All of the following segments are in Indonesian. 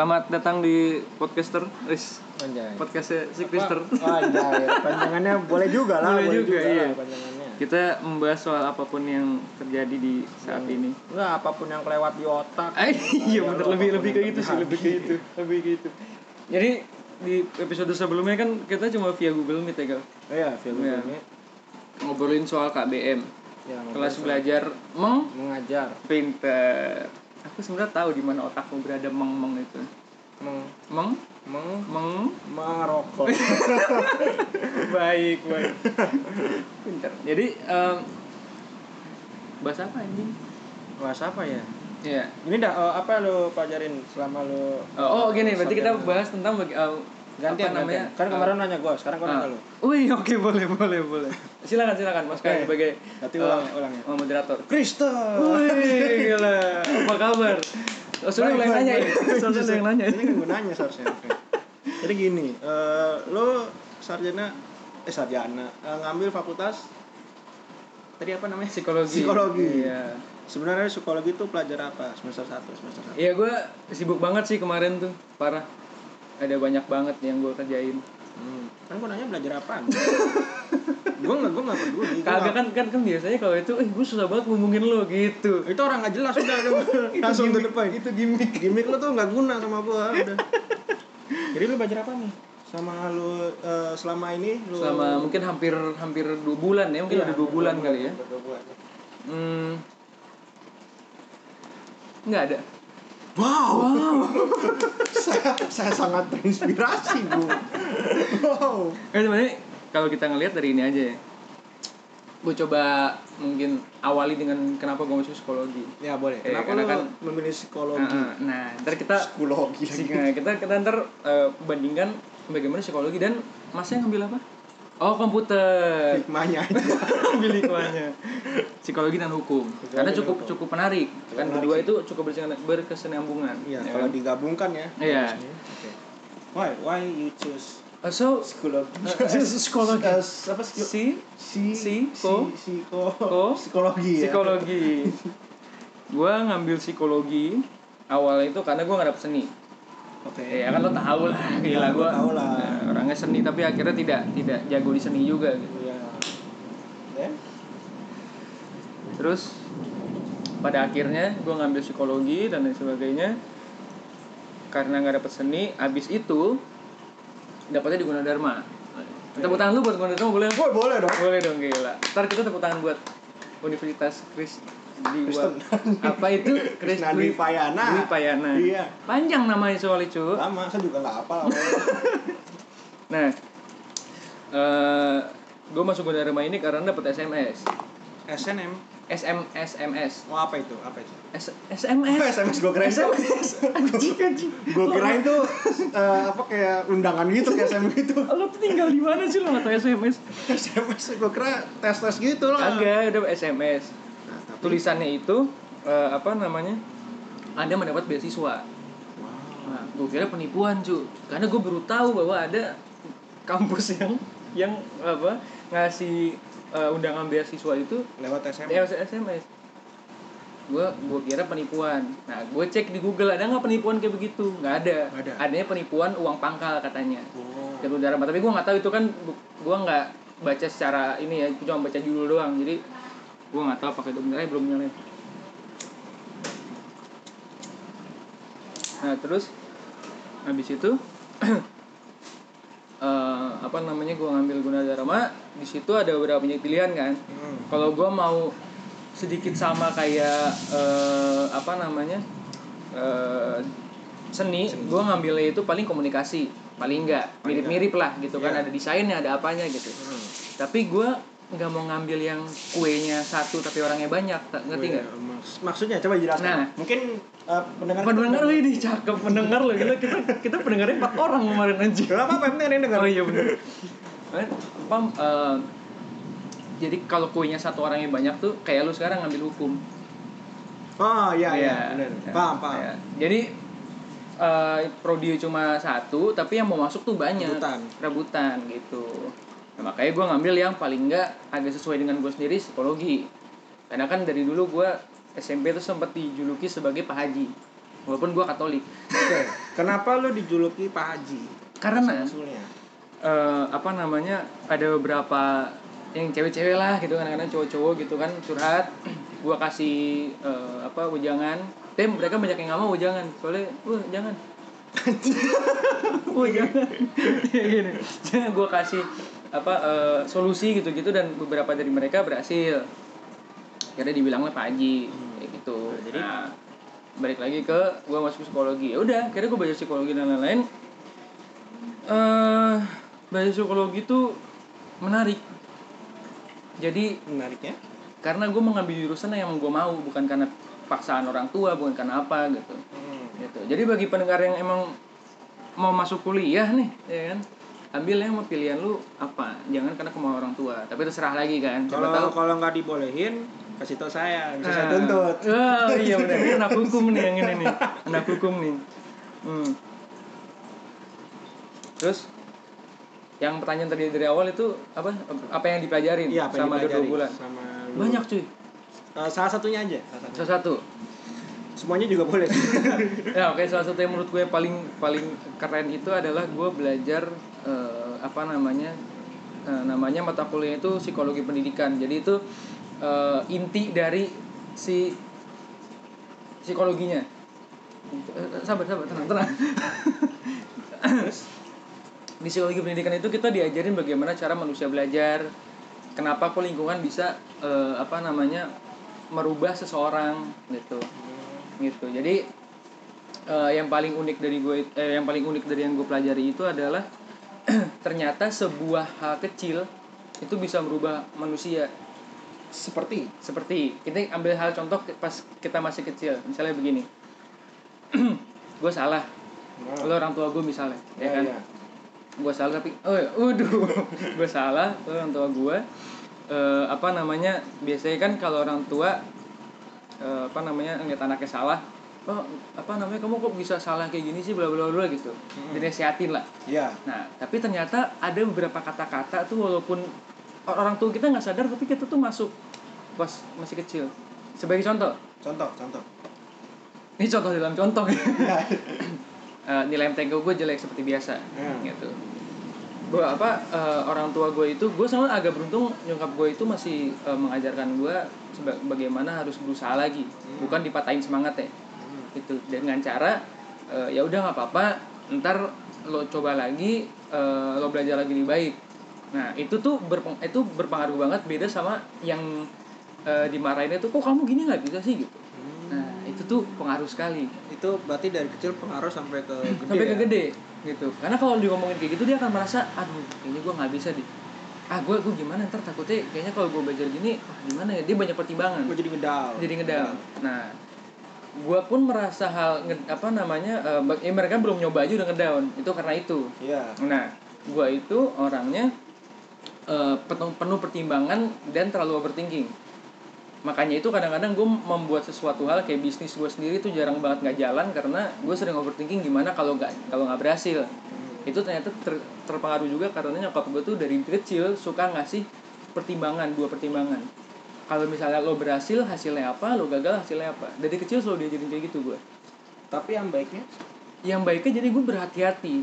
Selamat datang di podcaster, Riz. Anjay. Podcastnya si Krister. Anjay. Panjangannya boleh juga lah, Boleh juga, iya. lah panjangannya. Kita membahas soal apa pun yang terjadi di saat ini. Enggak apa pun yang kelewat di otak. Ah, iya Ya, bener lebih lebih kayak gitu sih, lebih kayak gitu, lebih kayak gitu. Jadi di episode sebelumnya kan kita cuma via Google Meet ya, Gal. Iya, film Iya. ini. Ngobrolin soal KBM, Ya, kelas belajar meng mengajar. pinter. Aku sebenarnya tahu di mana otakmu berada meng meng itu. Meng. Meng? Meng. Meng. Merokok. baik baik. Pinter. Jadi em, bahas apa anjing? Bahas apa ya? ya Ini dah eh, apa lo pelajarin selama lo oh, oh, gini. Berarti kita bahas tentang bagi, em, gantian apa namanya namanya? Kan kemarin nanya gua, sekarang gua nanya Ah. lo. Wih, oke boleh boleh boleh. Silakan silakan Mas Kai Oke. sebagai Berarti eh, ulang ulang ya. oh, moderator. Kristen. Wih, gila. Apa kabar? Oh, sudah baik, nanya ya. Sudah yang nanya. Ini kan gue nanya seharusnya. Oke. Jadi gini, eh, lo sarjana eh sarjana eh, ngambil fakultas tadi apa namanya? Psikologi. Psikologi. Iya. Sebenarnya psikologi itu pelajar apa? Semester 1, semester 1. Iya, gue sibuk banget sih kemarin tuh, parah. Ada banyak banget yang gue kerjain. Hmm. Kan gue nanya belajar apaan? gue nggak gue nggak peduli. Gua Kagak kan kan kan biasanya kalau itu, eh gue susah banget ngomongin lo gitu. itu orang nggak jelas udah langsung the point. Itu gimmick. Gimik lo tuh nggak guna sama gue udah. Jadi lu belajar apa nih? Sama lu eh, selama ini lu Selama mungkin hampir hampir dua bulan ya, mungkin Iya, udah dua bulan kali ya. dua bulan. Hmm. Nggak ada. Wow. saya, saya sangat terinspirasi, Bu. Wow. Kan sebenarnya kalau kita ngelihat dari ini aja ya. Gue coba mungkin awali dengan kenapa gue masuk psikologi. Ya boleh. Eh, Kenapa karena kan- memilih psikologi? Nah, nah, ntar kita Psikologi lagi. Nah, kita kita ntar eh, bandingkan bagaimana psikologi dan masnya ngambil apa? Oh komputer. Hikmahnya aja. Ambil hikmahnya. Psikologi dan hukum. Psikologi Karena cukup hukum. cukup menarik. kan menarik berdua sih. itu cukup berkesinambungan. berkesinambungan. Iya, ya kalau kan? digabungkan ya. Iya. Oke. Why? Why you choose Uh, so psikologi? Eh, psikologi. Eh, apa sih? si Si Si, si ko, ko, psikologi ya. psikologi. gua ngambil psikologi awal itu karena gua nggak dapet seni. Oke. Ya kan lo tau lah, gila gua. gua tahu lah. eh, orangnya seni tapi akhirnya tidak tidak jago di seni juga gitu. Iya. Then? Terus pada akhirnya gue ngambil psikologi dan lain sebagainya karena nggak dapet seni, abis itu dapetnya di Gunadarma. Tepuk tangan lu buat Gunadarma boleh? Boy, boleh dong. Boleh dong gila. Ntar kita tepuk tangan buat Universitas Kris di Kristen. apa itu Kris Krishna Dwi Payana. Dwi Payana. Iya. Panjang namanya soalnya cu. Lama, saya juga nggak hafal. Nah, eh gue masuk Gunadarma ini karena dapet SMS. SNM. SM SMS. Mau apa itu? Apa itu? S SMS. Oh, SMS gue kirain tuh. Anjing anjing. Gue kirain tuh eh, apa kayak undangan gitu kayak SMS gitu. Lo tuh tinggal di mana sih lo nggak tahu SMS? SMS gue kira tes tes gitu lah. Kagak, udah SMS. Tulisannya itu eh, apa namanya? Anda mendapat beasiswa. Wow. Nah, gue kira penipuan cu, karena gue baru tahu bahwa ada kampus yang yang apa ngasih eh, undangan beasiswa itu Lewat SMS. lewat SMS. Gue gue kira penipuan. Nah, gue cek di Google ada nggak penipuan kayak begitu? Nggak ada. Ada. Adanya penipuan uang pangkal katanya. Oh. jalur darat tapi gue nggak tahu itu kan gue nggak baca secara ini ya cuma baca judul doang jadi gue nggak tahu itu benar eh, belum nyalain nah terus habis itu eh, apa namanya gue ngambil Gunadarma di situ ada beberapa banyak pilihan kan Hmm. kalau gue mau sedikit sama kayak eh, apa namanya eh, seni, gue ngambilnya itu paling komunikasi paling enggak mirip-mirip lah gitu kan Iya. ada desainnya ada apanya gitu Hmm. tapi gue nggak mau ngambil yang kuenya satu tapi orangnya banyak tak ngerti nggak maks- Maksudnya coba jelaskan. Nah. Mungkin eh, pendengar pendengar wih di cakep pendengar loh gila kita kita pendengarnya empat orang kemarin anjing Gak apa-apa, yang dengar. Oh iya bener. Kan, apa, eh, jadi kalau kuenya satu orang yang banyak tuh kayak lu sekarang ngambil hukum. Oh iya iya, Iya, benar. Paham, paham. iya. Jadi eh prodi cuma satu tapi yang mau masuk tuh banyak. Rebutan. Rebutan gitu. Nah, makanya gue ngambil yang paling enggak agak sesuai dengan gue sendiri psikologi. Karena kan dari dulu gue SMP tuh sempat dijuluki sebagai Pak Haji. walaupun gue Katolik Oke. Kenapa lu dijuluki Pak Haji? karena eh, apa namanya ada beberapa yang cewek-cewek lah gitu kan kadang-kadang cowok-cowok gitu kan curhat gua kasih eh, apa ujangan tem mereka banyak yang nggak mau ujangan soalnya wah jangan wah jangan ya gini jangan gua kasih apa eh, solusi gitu-gitu dan beberapa dari mereka berhasil. Akhirnya dibilangnya Pak Haji kayak gitu. Nah, jadi- Nah, balik lagi ke gua masuk psikologi. Ya udah akhirnya gua belajar psikologi dan lain-lain. Eh belajar psikologi itu menarik. Jadi Menariknya? karena gue mengambil jurusan yang gue mau bukan karena paksaan orang tua bukan karena apa gitu. Hmm. gitu. Jadi bagi pendengar yang emang mau masuk kuliah nih ya kan ambil yang mau pilihan lu apa jangan karena kemauan orang tua tapi terserah lagi kan Kalau tahu kalau nggak dibolehin, kasih tau saya, bisa saya Ah. tuntut. Oh iya benar. Ini anak hukum nih yang ini nih. Anak hukum nih. Hmm. Terus yang pertanyaan tadi dari awal itu apa? Apa yang dipelajarin Iya, apa yang sama dua bulan? Sama lu. Banyak cuy. Eh, salah satunya aja. Salah satu. Salah satu. Semuanya juga boleh. Ya oke salah satu yang menurut gue paling paling keren itu adalah gue belajar eh, apa namanya eh, namanya mata kuliah itu psikologi pendidikan. Jadi itu eh, inti dari si psikologinya. Eh, sabar sabar tenang tenang. Di psikologi pendidikan itu kita diajarin bagaimana cara manusia belajar, kenapa kok lingkungan bisa eh, apa namanya merubah seseorang gitu gitu. Jadi eh, yang paling unik dari gue eh, yang paling unik dari yang gue pelajari itu adalah ternyata sebuah hal kecil itu bisa merubah manusia. Seperti. seperti kita ambil hal contoh pas kita masih kecil. Misalnya begini. Gue salah. Nah. lo orang tua gue misalnya ya kan? iya. gue salah tapi oh ya, waduh. Gue salah lo orang tua gue. Eh, apa namanya? Biasanya kan kalau orang tua eh, apa namanya ngeliat anaknya salah oh apa namanya kamu kok bisa salah kayak gini sih bla bla bla gitu Hmm. dinasihatin lah Iya. nah tapi ternyata ada beberapa kata-kata tuh walaupun or- orang tua kita nggak sadar tapi kita tuh masuk pas masih kecil sebagai contoh Contoh, contoh. ini contoh dalam contoh. Eh, nilai MTK gue jelek seperti biasa Hmm. gitu gue apa eh, orang tua gue itu gue sama agak beruntung nyokap gue itu masih eh, mengajarkan gue seba- bagaimana harus berusaha lagi. Hmm. bukan dipatahin semangat ya. Itu dengan cara eh, ya udah nggak apa-apa ntar lo coba lagi eh, lo belajar lagi lebih baik. Nah itu tuh berpeng itu berpengaruh banget beda sama yang eh, dimarahin itu kok kamu gini nggak bisa sih? Gitu. Nah itu tuh pengaruh sekali Itu berarti dari kecil pengaruh sampai ke gede. sampai ke ya? gede. Gitu. Karena kalau dia ngomongin kayak gitu dia akan merasa aduh kayaknya gue nggak bisa deh ah gue gue gimana? Ntar takutnya kayaknya kalau gue belajar gini wah gimana ya? Dia banyak pertimbangan. Gue jadi ngedal. jadi ngedal. Nah gue pun merasa hal apa namanya eh, bag- ya mereka belum nyoba aja udah ngedown. Itu karena itu. Iya. nah gue itu orangnya eh, penuh penuh pertimbangan dan terlalu overthinking makanya itu kadang-kadang gue membuat sesuatu hal kayak bisnis gue sendiri tuh jarang banget nggak jalan karena gue sering overthinking gimana kalau nggak kalau nggak berhasil. Itu ternyata ter- terpengaruh juga karena nyokap gue tuh dari kecil suka ngasih pertimbangan dua pertimbangan. Kalau misalnya lo berhasil hasilnya apa? Lo gagal hasilnya apa? Dari kecil selalu diajarin kayak gitu gue Tapi yang baiknya? Yang baiknya jadi gue berhati-hati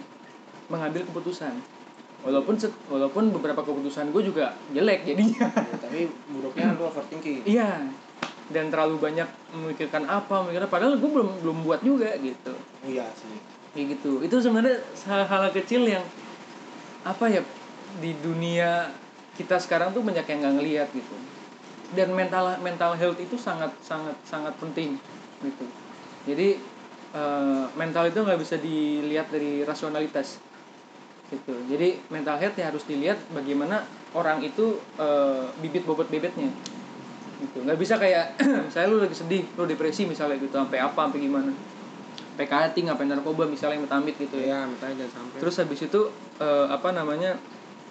mengambil keputusan walaupun set- walaupun beberapa keputusan gue juga jelek jadinya. Ya, tapi buruknya lu overthinking. iya. Dan terlalu banyak memikirkan apa memikirkan padahal gue belum belum buat juga gitu. Iya sih. kayak gitu. Itu sebenarnya hal-hal kecil yang apa ya di dunia kita sekarang tuh banyak yang nggak ngelihat gitu. Dan mental mental health itu sangat sangat sangat penting gitu. Jadi eh, mental itu nggak bisa dilihat dari rasionalitas gitu. Jadi mental health ya harus dilihat bagaimana orang itu eh, bibit bobot bebetnya gitu. Nggak bisa kayak misalnya lu lagi sedih lu depresi misalnya gitu sampai apa sampai gimana. Sampai cutting sampai narkoba misalnya yang amit gitu ya. Minta jangan sampai. terus habis itu eh, apa namanya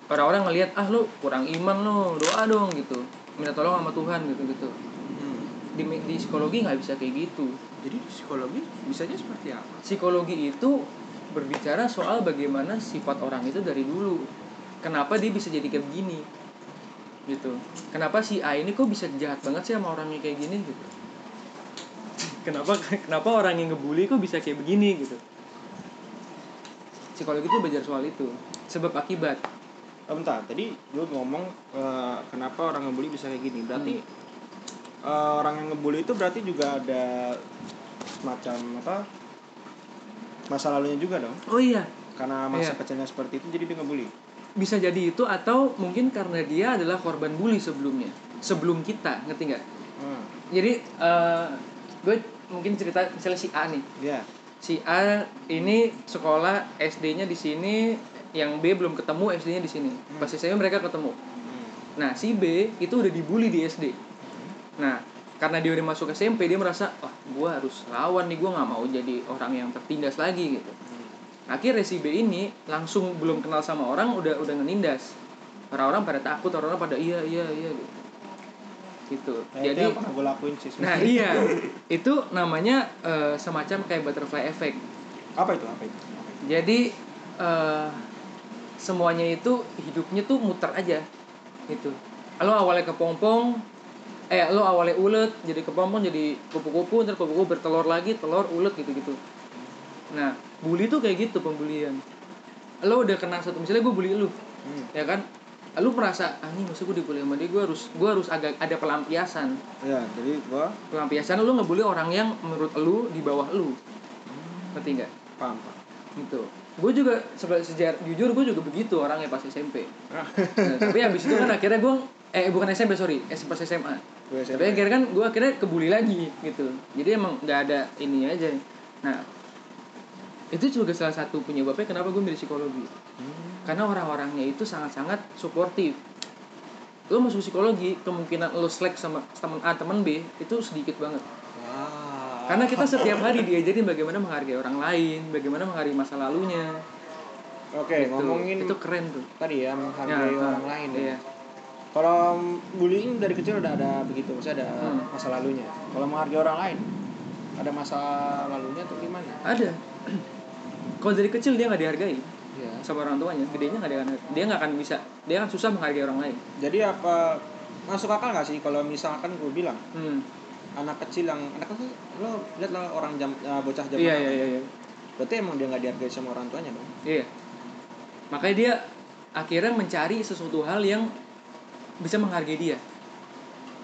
orang-orang ngelihat ah lu kurang iman lu doa dong gitu. Minta tolong sama Tuhan gitu gitu. Hmm. di di psikologi nggak bisa kayak gitu. Jadi psikologi bisanya seperti apa? psikologi itu berbicara soal bagaimana sifat orang itu dari dulu. Kenapa dia bisa jadi kayak begini? Gitu. Kenapa si A ini kok bisa jahat banget sih sama orangnya kayak gini gitu? Kenapa kenapa orang yang ngebully kok bisa kayak begini gitu? Psikologi itu belajar soal itu. Sebab akibat. Oh, bentar, tadi lu ngomong eh, kenapa orang ngebully bisa kayak gini. Berarti eh, orang yang ngebully itu berarti juga ada semacam apa? Masa lalunya juga dong. oh iya Karena masa Iya. kecilnya seperti itu jadi dia ngebully. bisa jadi itu atau mungkin karena dia adalah korban bully sebelumnya sebelum kita ngerti nggak Hmm. jadi eh, gue mungkin cerita misalnya si A nih Ya. si A ini sekolah SD-nya di sini yang B belum ketemu SD-nya di sini pas SMP mereka ketemu Hmm. nah si B itu udah dibully di SD nah karena dia udah masuk SMP dia merasa wah gue harus lawan nih gue nggak mau jadi orang yang tertindas lagi gitu akhirnya si B ini langsung belum kenal sama orang udah udah ngenindas orang-orang pada takut orang-orang pada iya iya iya gitu gitu Nah, itu jadi yang pernah gue lakuin sih. nah iya itu namanya eh, semacam kayak butterfly effect Apa itu? Apa itu? Apa itu? jadi eh, semuanya itu hidupnya tuh muter aja gitu lo awalnya kepompong eh lo awalnya ulet jadi kepompong jadi kupu-kupu ntar kupu-kupu bertelur lagi telur ulet gitu-gitu. Nah bully tuh kayak gitu pembulian lo udah kena satu misalnya gue bully lu Hmm. ya kan? Lu merasa ah ini masa gue dibully sama dia gue harus gue harus agak ada pelampiasan. Ya, jadi gua pelampiasan lu ngebully orang yang menurut lu di bawah lu. Ngerti nggak? Paham, paham. gitu. Gue juga sebe- sejar jujur gue juga begitu orangnya pas SMP Ah. Nah, tapi habis itu kan akhirnya gue eh bukan SMP sorry. Eh pas SMA Gue tapi akhirnya kan gue akhirnya kebuli lagi gitu. Jadi emang nggak ada ini aja. Nah itu juga salah satu penyebabnya kenapa gue milih psikologi. Hmm. karena orang-orangnya itu sangat-sangat suportif. Lo masuk psikologi kemungkinan lo slack sama teman A teman B itu sedikit banget. Wah. karena kita setiap hari diajarin bagaimana menghargai orang lain bagaimana menghargai masa lalunya. Oke, Gitu. ngomongin itu keren tuh. tadi ya menghargai Ya, orang lain ya. Kalau bullying dari kecil udah ada begitu, maksudnya ada Hmm. masa lalunya. Kalau menghargai orang lain, ada masa lalunya atau gimana? ada kalau dari kecil dia nggak dihargai Ya. sama orang tuanya gedenya nggak dia dia nggak akan bisa dia akan susah menghargai orang lain Jadi apa masuk akal nggak sih kalau misalkan gue bilang hmm. anak kecil yang anak kecil lo lihat lah orang jam eh, bocah zaman iya iya iya iya Berarti emang dia nggak dihargai sama orang tuanya dong. iya makanya dia akhirnya mencari sesuatu hal yang bisa menghargai dia.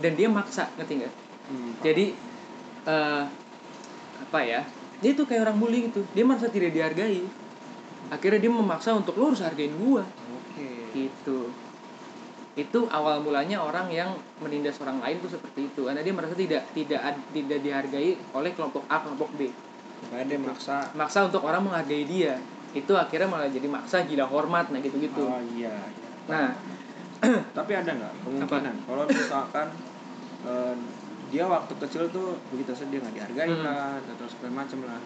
Dan dia maksa ngerti nggak? Hmm. jadi eh apa ya? Dia tuh kayak orang bully gitu. Dia merasa tidak dihargai. Akhirnya dia memaksa untuk lo harus hargain gua. Oke. gitu. Itu awal mulanya orang yang menindas orang lain tuh seperti itu. Karena dia merasa tidak tidak tidak dihargai oleh kelompok A kelompok B. Makanya dia maksa. maksa untuk orang menghargai dia. Itu akhirnya malah jadi maksa gila hormat nah gitu gitu Oh iya. iya. nah Tapi ada nggak kemungkinan kalau misalkan eh, dia waktu kecil tuh begitu saja dia nggak dihargai Hmm. lah atau segala macam lah.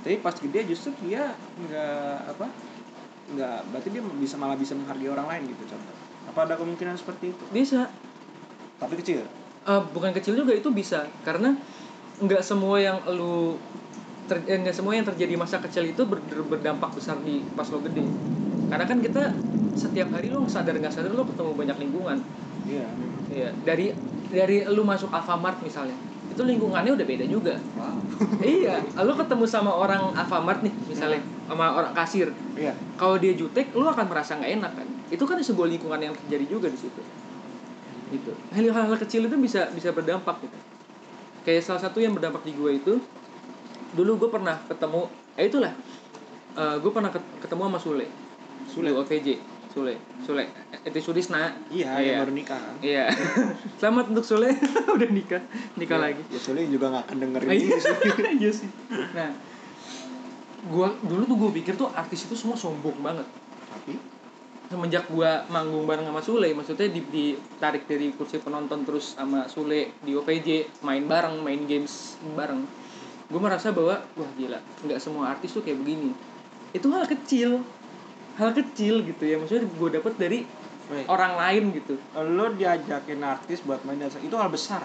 Tapi pas gede justru dia nggak apa nggak berarti dia bisa malah bisa menghargai orang lain gitu contoh. Apa ada kemungkinan seperti itu? bisa Tapi kecil. Eh, bukan kecil juga itu bisa karena nggak semua yang lu ter, eh, semua yang terjadi masa kecil itu ber- berdampak besar di pas lo gede karena kan kita setiap hari lo sadar nggak sadar lo ketemu banyak lingkungan Iya. Iya, dari dari lu masuk Alfamart misalnya. Itu lingkungannya udah beda juga. Wow. iya, lu ketemu sama orang Alfamart nih misalnya, sama orang kasir. Iya. Kalau dia jutek, lu akan merasa nggak enak kan. Itu kan sebuah lingkungan yang terjadi juga di situ. Gitu. Hal-hal kecil itu bisa bisa berdampak gitu. Kayak salah satu yang berdampak di gue itu dulu gue pernah ketemu ya itulah gue pernah ket- ketemu sama Sule Sule. OVJ Sule Sule itu Sudisna Iya, Iya. yang baru nikah. Iya. Selamat untuk Sule udah nikah, nikah Iya. lagi. Ya soalnya juga nggak akan dengerin ini Iya sih. Iya sih. Nah, gua dulu tuh gue pikir tuh artis itu semua sombong banget. Tapi Semenjak gua manggung bareng sama Sule, maksudnya di, ditarik dari kursi penonton terus sama Sule di OPJ, main bareng, main games bareng. Gue merasa bahwa wah gila, nggak semua artis tuh kayak begini. Itu hal kecil, hal kecil gitu ya. Maksudnya gue dapet dari Wait, orang lain gitu. lo diajakin artis buat main dansa itu hal besar.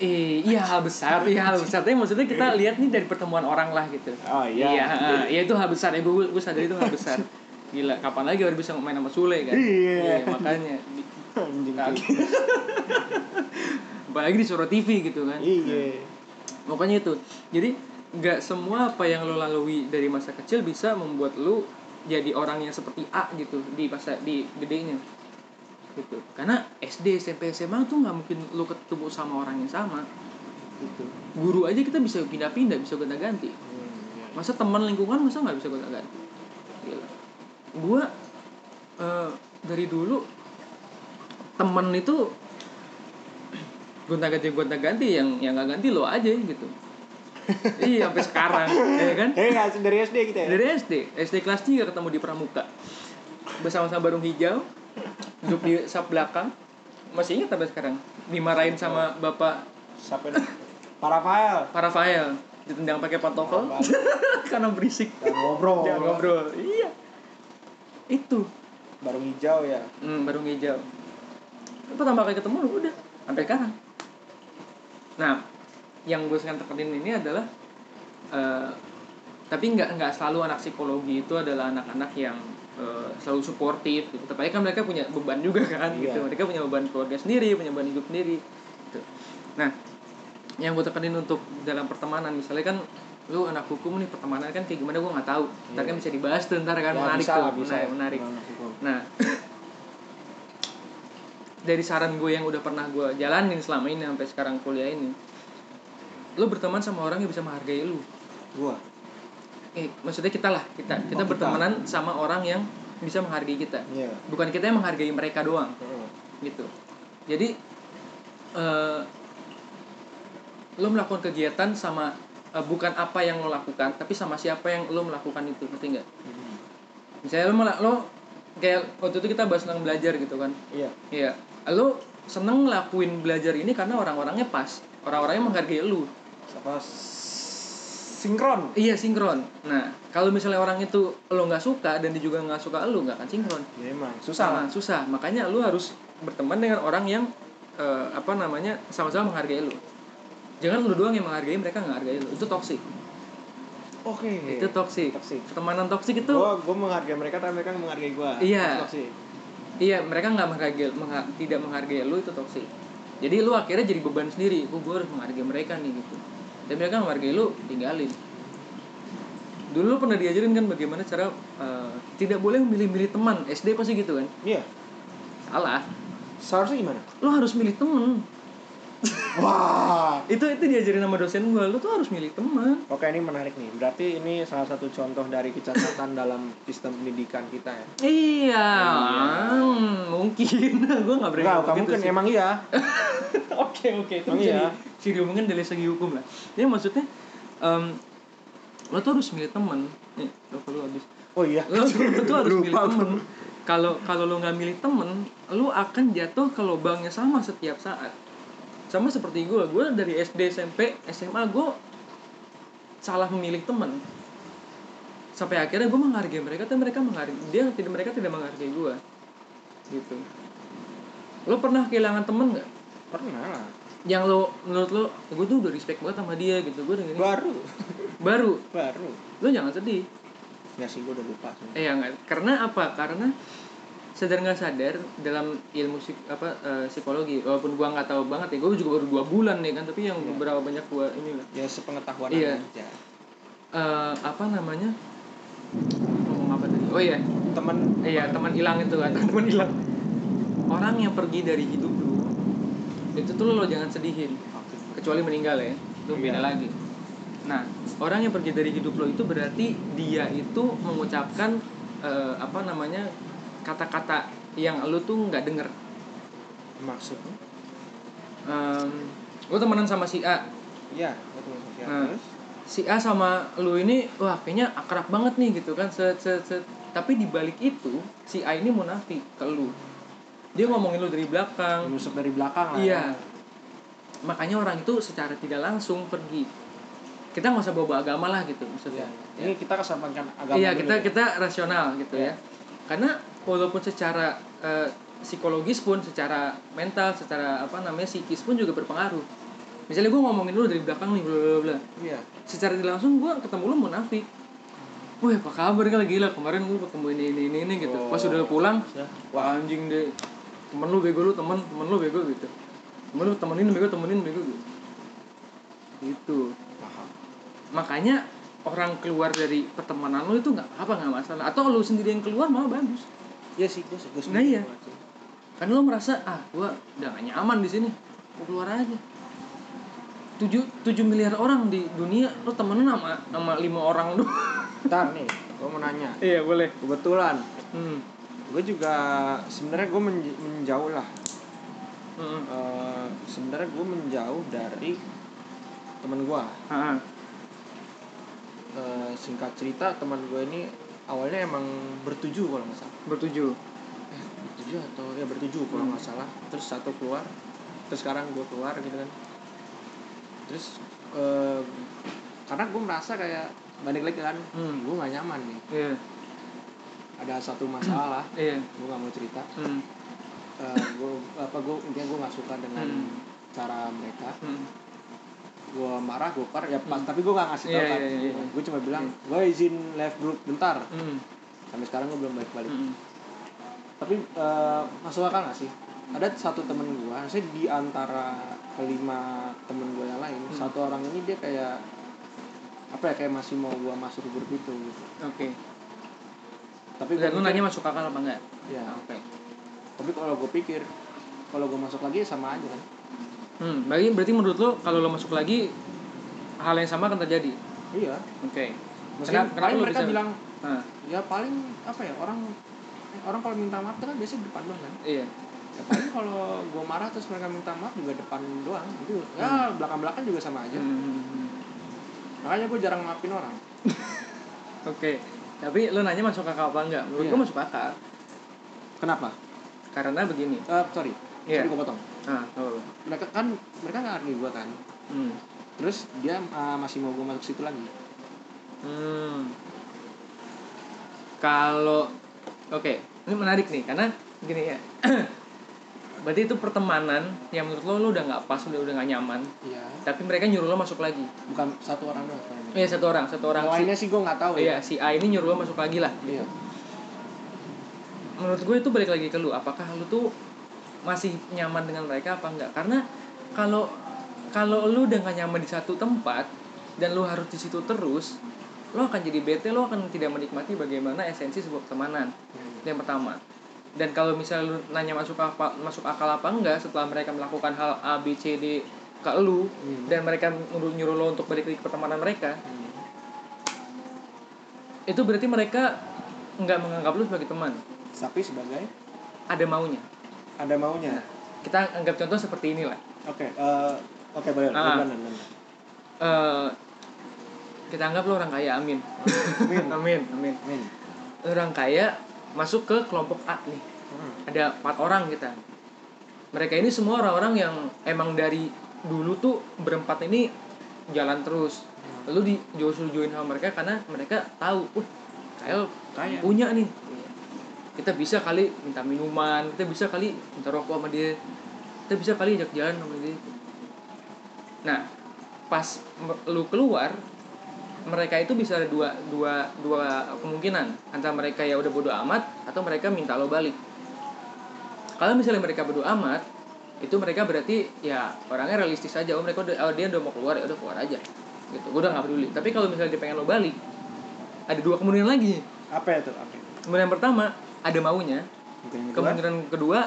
Eh, iya hal besar, iya hal besar. Tapi maksudnya kita lihat nih dari pertemuan orang lah gitu. Oh Iya, heeh. iya itu hal besar. Ya gue gue sadar itu hal besar. Gila, kapan lagi baru bisa main sama Sule kan? Iya. makanya. Di- Anjing. Apalagi di Soro TV gitu kan. Iya. pokoknya itu jadi nggak semua apa yang lo lalui dari masa kecil bisa membuat lo jadi orang yang seperti A gitu di masa di gedenya. Gitu. Karena SD SMP SMA tuh nggak mungkin lo ketemu sama orang yang sama. Gitu. Guru aja kita bisa pindah-pindah bisa gonta-ganti. Hmm, iya. masa teman lingkungan masa nggak bisa gonta-ganti? Gila. gua eh, dari dulu temen itu gonta-ganti gonta-ganti yang yang nggak ganti lo aja gitu iya sampai sekarang ya kan? Eh nggak dari SD gitu ya? dari SD. SD kelas 3 ketemu di Pramuka. Bersama-sama barung hijau duduk di sap belakang. Masih ingat sampai sekarang? Dimarahin sama bapak Siapa nih? Para file. Pak Rafael ditendang pakai pantofel. Karena berisik. Ngobrol. jangan ngobrol. Iya. Itu. Baru hijau ya. hmm, barung hijau. Pertama kali ketemu lu udah. Sampai sekarang. Nah yang gue sekarang tekenin ini adalah eh, tapi nggak nggak selalu anak psikologi itu adalah anak-anak yang eh, selalu suportif gitu. Tapi kan mereka punya beban juga kan Iya. gitu. Mereka punya beban keluarga sendiri, punya beban hidup sendiri. Gitu. Nah, yang gue tekenin untuk dalam pertemanan misalnya kan lu anak hukum nih pertemanan kan kayak gimana gue nggak tahu. Ntar kan Iya. bisa dibahas tuh ntar kan Ya, menarik bisa tuh, bisa. menarik, menarik. Anak hukum. Nah, dari saran gue yang udah pernah gue jalanin selama ini sampai sekarang kuliah ini, lu berteman sama orang yang bisa menghargai lu. Gua. Eh, maksudnya kita lah, kita kita Oh, kita. bertemanan sama orang yang bisa menghargai kita. Iya. Bukan kita yang menghargai mereka doang, Heeh. gitu. Jadi eh lo melakukan kegiatan sama eh, bukan apa yang lo lakukan, tapi sama siapa yang lo melakukan itu, ngerti nggak? Hmm. Misalnya lo, lo kayak waktu itu kita bahas tentang belajar gitu kan, Iya. Iya, lu seneng ngelakuin belajar ini karena orang-orangnya pas, orang-orangnya menghargai lu. Apa sinkron? Iya sinkron. Nah, kalau misalnya orang itu lo nggak suka dan dia juga nggak suka lu, nggak akan sinkron. Memang susah. Nah, susah. Makanya lu harus berteman dengan orang yang eh, apa namanya sama-sama menghargai lu. Jangan lu doang yang menghargai mereka nggak hargai lu. Itu toksik. Oke. Itu toksik. Pertemanan toksik itu Gua gua menghargai mereka tapi mereka menghargai gua. Iya. Toksik. Iya, mereka nggak menghargai, mengha- tidak menghargai lu itu toksik. Jadi lu akhirnya jadi beban sendiri. Oh, gue harus menghargai mereka nih gitu. Dan mereka menghargai lu, tinggalin. Dulu lu pernah diajarin kan bagaimana cara eh, tidak boleh memilih-milih teman. SD pasti gitu kan? Iya. Salah. Seharusnya gimana? Lu harus milih temen. Wah. Itu itu diajarin sama dosen gue. Lu tuh harus milih teman. Oke ini menarik nih. Berarti ini salah satu contoh dari kecacatan dalam sistem pendidikan kita ya. Iya, hmm, mungkin. gue nggak berani. Enggak, gitu kan sih. emang iya. Oke oke itu Emang bisa iya. bisa diomongin dari segi hukum lah. Jadi maksudnya em, lo tuh harus milih temen. Nih, lo kalau habis. Oh iya. Lo, lo tuh harus milih temen. Kalau kalau lo nggak milih temen, lo akan jatuh ke lubangnya sama setiap saat. Sama seperti gue, gue dari SD, SMP, SMA gue salah memilih temen. Sampai akhirnya gue menghargai mereka, tapi mereka menghargai dia tidak mereka tidak menghargai gue. Gitu. Lo pernah kehilangan temen nggak? Pernah lah. yang lo menurut lo gue tuh udah respect banget sama dia gitu gue dengan Baru. baru Baru. lo jangan sedih Nggak sih, gue udah lupa sih. eh ya nggak karena apa karena sadar nggak sadar dalam ilmu psik, apa eh, psikologi walaupun gua nggak tahu banget ya gue juga baru dua bulan nih kan tapi yang Iya. beberapa banyak gua ini lah. Ya sepengetahuan Iya. aja. Eh, apa namanya? Ngomong apa tadi? Oh iya. Temen. Iya teman hilang itu kan. Teman hilang. Orang yang pergi dari hidup lu itu tuh lo jangan sedihin. Kecuali meninggal ya itu Iya. beda lagi. Nah orang yang pergi dari hidup lo itu berarti dia itu mengucapkan eh, apa namanya kata-kata yang lo tuh nggak denger maksudnya? um, lo temenan sama si A Iya, betul sosial. Nah. Terus? si A sama lu ini wah kayaknya akrab banget nih gitu kan set, set, set. tapi di balik itu si A ini munafik ke lu dia ngomongin lu dari belakang Nusuk dari belakang lah. Iya. Makanya orang itu secara tidak langsung pergi. Kita nggak usah bawa agama lah gitu maksudnya. Iya. Ini kita kesampaikan agama Iya, dulu kita ya. kita rasional gitu Iya. ya. Karena walaupun secara eh, psikologis pun, secara mental, secara apa namanya psikis pun juga berpengaruh. Misalnya gue ngomongin lu dari belakang nih, bla bla bla. Iya. Secara tidak langsung gue ketemu lu munafik. Wih, apa kabar kan gila kemarin gue ketemu ini ini ini, ini gitu. Pas udah pulang, Sudah. wah anjing deh temen lu bego lu temen temen lu bego gitu temen lu temenin bego temenin bego gitu gitu paham makanya orang keluar dari pertemanan lo itu nggak apa nggak masalah atau lo sendiri yang keluar malah bagus Iya sih gue gue Nah, iya. kan lo merasa ah gua udah gak nyaman di sini gua keluar aja. Tujuh tujuh miliar orang di dunia lo temenan sama sama lima orang doang. Ntar nih gue mau nanya. Iya boleh. Kebetulan hmm. gue juga sebenarnya gue menj- menjauh lah. Hmm. Eh, sebenarnya gue menjauh dari teman gue Eh, singkat cerita teman gue ini awalnya emang bertujuh kalau nggak salah bertujuh eh, bertujuh atau ya bertujuh kalau Hmm. nggak salah terus satu keluar terus sekarang gue keluar gitu kan terus eh, karena gue merasa kayak balik lagi kan Hmm. gue nggak nyaman nih iya ada satu masalah iya gue nggak mau cerita hmm. gue apa gue intinya gue nggak suka dengan Hmm. cara mereka Hmm. Gue marah gue par ya pas Hmm. tapi gue nggak ngasih tahu Iya, kan iya, iya. gue cuma bilang gue izin left group bentar Hmm. sampai sekarang gue belum balik balik Hmm. tapi eh, masuk akal nggak sih ada satu temen gue saya di antara kelima temen gue yang lain Hmm. satu orang ini dia kayak apa ya kayak masih mau gue masuk grup itu gitu. oke tapi dan lu nanya masuk akal apa enggak ya oke tapi kalau gue pikir kalau gue masuk lagi sama aja kan hmm. berarti berarti menurut lo kalau lo masuk lagi hal yang sama akan terjadi? Iya. Oke. Maksudnya Kenapa- kenapa paling mereka bisa- bilang nah, ya paling apa ya orang orang kalau minta maaf itu kan biasanya depan doang kan? Iya. Ya paling kalau gue marah terus mereka minta maaf juga depan doang. Itu ya belakang belakang juga sama aja. Hmm. makanya gue jarang maafin orang. Oke. Tapi lo nanya masuk akal apa enggak? Menurut Iya. gua masuk akal. Kenapa? Karena begini. Eh sorry Iya. sorry gue potong ah oh. mereka kan mereka nggak hargai gue kan hmm. terus dia uh, masih mau gue masuk situ lagi Hmm. Kalau oke, ini menarik nih karena gini ya. Berarti itu pertemanan yang menurut lo lo udah nggak pas, udah udah nggak nyaman. iya Tapi mereka nyuruh lo masuk lagi. bukan satu orang doang. Iya satu orang, satu orang. yang Si, lainnya sih gue nggak tahu iya ya si A ini nyuruh lo masuk lagi lah. iya Menurut gue itu balik lagi ke lu. Apakah lu tuh masih nyaman dengan mereka apa enggak? Karena kalau kalau lu udah gak nyaman di satu tempat dan lu harus di situ terus, lo akan jadi bete, lo akan tidak menikmati bagaimana esensi sebuah pertemanan. Hmm. Yang pertama dan kalau misalnya lu nanya masuk apa masuk akal apa enggak setelah mereka melakukan hal A B C D ke lu Hmm. dan mereka nyuruh nyuruh lo untuk balik lagi ke pertemanan mereka Hmm. itu berarti mereka nggak menganggap lu sebagai teman tapi sebagai ada maunya ada maunya kita anggap contoh seperti inilah oke eh, oke boleh Ah. Bulan, bulan. Eh, kita anggap lo orang kaya amin Amin. amin amin Amin. orang kaya masuk ke kelompok A nih Hmm. ada empat orang kita mereka ini semua orang-orang yang emang dari dulu tuh berempat ini jalan terus lalu di join join sama mereka karena mereka tahu uh Kyle Kaya. punya nih kita bisa kali minta minuman kita bisa kali minta rokok sama dia. Kita bisa kali ajak jalan sama dia. Nah pas lu keluar mereka itu bisa ada dua dua dua kemungkinan. Antara mereka ya udah bodo amat atau mereka minta lo balik. Kalau misalnya mereka bodo amat itu mereka berarti ya orangnya realistis aja. Oh mereka udah oh, dia udah mau keluar ya udah keluar aja. Gitu. Gue udah nggak peduli. Tapi kalau misalnya dia pengen lo balik ada dua kemungkinan lagi. Apa itu? Oke kemungkinan pertama ada maunya kedua, kemungkinan kedua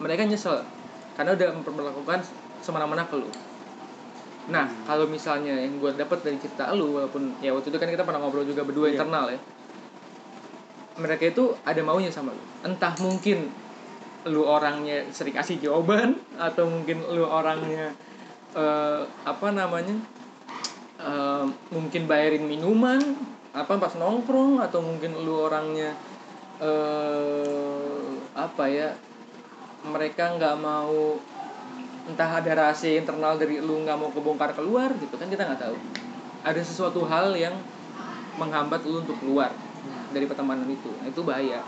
mereka nyesel. Karena udah memperlakukan semena-mena ke lu. Nah kalau misalnya yang gue dapat dari cerita lu walaupun ya waktu itu kan kita pernah ngobrol juga berdua Iya. internal ya. Mereka itu ada maunya sama lu. Entah mungkin lu orangnya sering kasih jawaban atau mungkin lu orangnya eh, apa namanya eh, mungkin bayarin minuman apa pas nongkrong atau mungkin lu orangnya eh apa ya mereka nggak mau entah ada rahasia internal dari lu nggak mau kebongkar keluar gitu kan kita nggak tahu. Ada sesuatu hal yang menghambat lu untuk keluar dari pertemanan itu. Nah, itu bahaya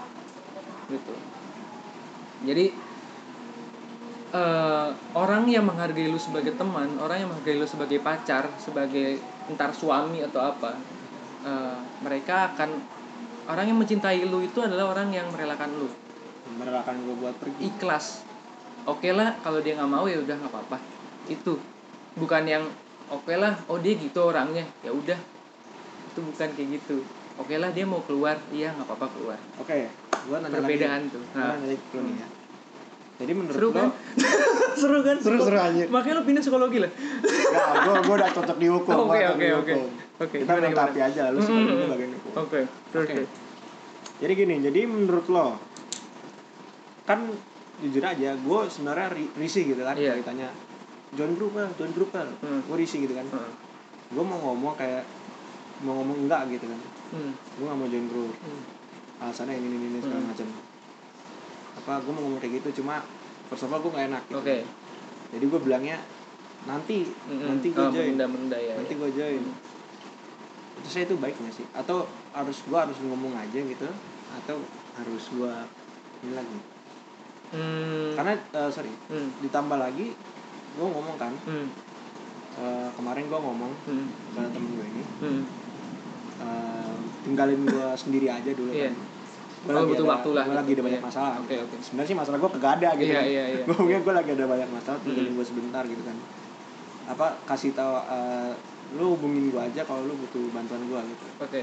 gitu. Jadi eh, orang yang menghargai lu sebagai teman orang yang menghargai lu sebagai pacar sebagai entar suami atau apa eh, mereka akan orang yang mencintai lu itu adalah orang yang merelakan lu. Merelakan gue buat pergi. Ikhlas. Oke lah kalau dia nggak mau ya udah nggak apa-apa. Itu. Bukan yang oke lah oh dia gitu orangnya. Ya udah. Itu bukan kayak gitu. Oke lah dia mau keluar. Iya nggak apa-apa keluar. Oke gua nanya perbedaan lagi. tuh. Nah, nanya nih ya. Jadi menurut seru lo? kan? Seru kan? Seru, seru, anjir. makanya lo pindah psikologi lah. Enggak, gua gua udah cocok di hukum. Oke, oke, oke. Oke, Kita gimana, aja, lu Mm, sekarang mm, ini mm. bagian oke terus terus. Jadi gini, jadi menurut lo kan jujur aja, gue sebenarnya ri- risih gitu kan, Iya. kalau ditanya lah, join group lah, Hmm. gue risih gitu kan. Heeh. Gue mau ngomong kayak mau ngomong enggak gitu kan, Hmm. gue gak mau join group, Hmm. alasannya ini ini ini segala Hmm. macam. Apa gue mau ngomong kayak gitu, cuma first of all gue gak enak. Gitu. Oke. Jadi gue bilangnya nanti, Mm-mm. nanti gue Oh, join, menunda menunda ya nanti ya. gue join. Itu saya itu baik nggak sih? Atau harus gue harus ngomong aja gitu? Atau harus gue ini lagi? hmm. Karena eh, sorry, hmm. ditambah lagi gue ngomong kan Hmm. eh, kemarin gue ngomong Hmm. ke temen gue ini Hmm. eh, tinggalin gue sendiri aja dulu Iya. kan gue Oh, butuh waktu lah gue lagi ada banyak Iya. masalah Oke, oke. sebenarnya sih masalah gue kagak ada gitu Iya, kan iya, iya. gue mungkin gue lagi ada banyak masalah tinggalin Mm. gue sebentar gitu kan apa kasih tahu eh, lu hubungin gue aja kalau lu butuh bantuan gue gitu Oke.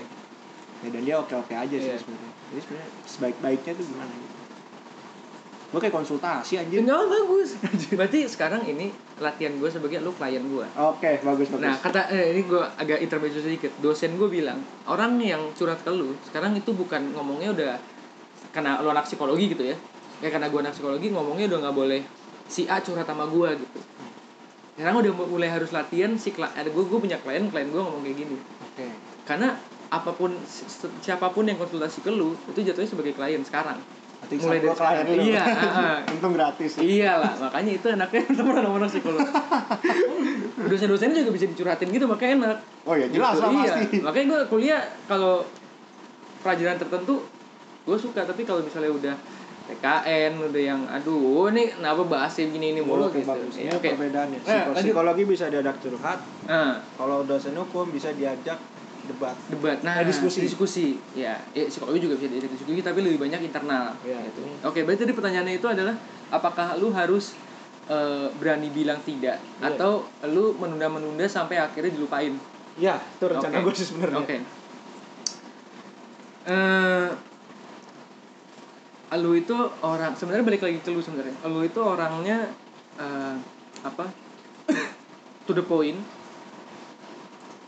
ya, dan dia oke oke aja sih Iya. sebenarnya jadi sebenarnya sebaik baiknya tuh gimana gitu gue kayak konsultasi anjir Enggak bagus. Berarti sekarang ini latihan gue sebagai lu klien gue. oke bagus bagus Nah, kata eh, ini gue agak intermezzo sedikit. Dosen gue bilang, orang yang curhat ke lu, sekarang itu bukan ngomongnya udah karena lu anak psikologi gitu ya. Ya karena gue anak psikologi ngomongnya udah nggak boleh si A curhat sama gue gitu. Sekarang udah mulai harus latihan si klien, ada gue gue punya klien, klien gue ngomong kayak gini. oke Karena apa pun si- si- siapa pun yang konsultasi ke lu itu jatuhnya sebagai klien sekarang. Berarti Mulai dari klien lu Iya, ah. untung gratis Iyalah, makanya itu enaknya sama anak psikolog. Dosen-dosennya juga bisa dicurhatin gitu, makanya enak. oh ya jelas Gitu, lah iya. pasti Makanya gue kuliah kalau pelajaran tertentu gue suka, tapi kalau misalnya udah PKN udah yang aduh ini kenapa bahas yang gini ini mulu Oke, gitu. bagus. Ya, oke. perbedaannya. Nah, lanjut. psikologi bisa diajak curhat, Nah, kalau dosen hukum bisa diajak debat. debat. Nah, Eh, diskusi. Diskusi. Ya, ya psikologi juga bisa diajak diskusi, tapi lebih banyak internal. Iya, gitu. itu. Oke, berarti tadi pertanyaannya itu adalah apakah lu harus eh, berani bilang tidak Iya. atau lu menunda-menunda sampai akhirnya dilupain? Ya, itu rencana Oke. gue sih sebenarnya. Oke. Eh, lu itu orang sebenarnya balik lagi ke lu sebenarnya. Lu itu orangnya eh, apa? to the point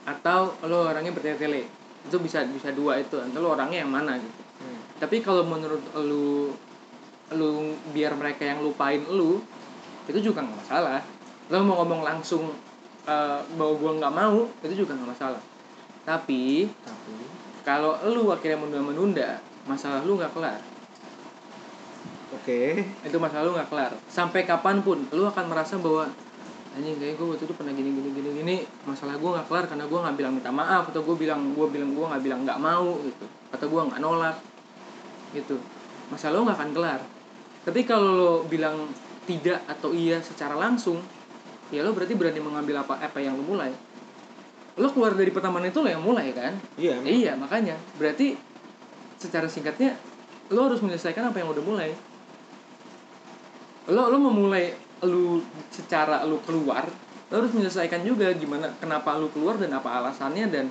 atau lu orangnya bertele-tele. Itu bisa bisa dua itu. Atau lu orangnya yang mana gitu. Hmm. Tapi kalau menurut lu lu biar mereka yang lupain lu itu juga nggak masalah. Lo mau ngomong langsung eh, bahwa gua nggak mau itu juga nggak masalah. Tapi Tapi kalau lu akhirnya menunda-menunda, masalah lu nggak kelar. Oke. Itu masalah lu nggak kelar. Sampai kapan pun lu akan merasa bahwa anjing kayak gue waktu itu pernah gini gini gini gini masalah gue nggak kelar karena gue nggak bilang minta maaf atau gue bilang gue bilang gue nggak bilang nggak mau gitu atau gue nggak nolak gitu masalah lo nggak akan kelar kalau lo bilang tidak atau iya secara langsung ya lo berarti berani mengambil apa apa yang lo mulai lo keluar dari pertemanan itu lo yang mulai kan Iya. emang. iya makanya berarti secara singkatnya lo harus menyelesaikan apa yang udah mulai lo lo memulai lu secara lu keluar lo harus menyelesaikan juga gimana kenapa lu keluar dan apa alasannya dan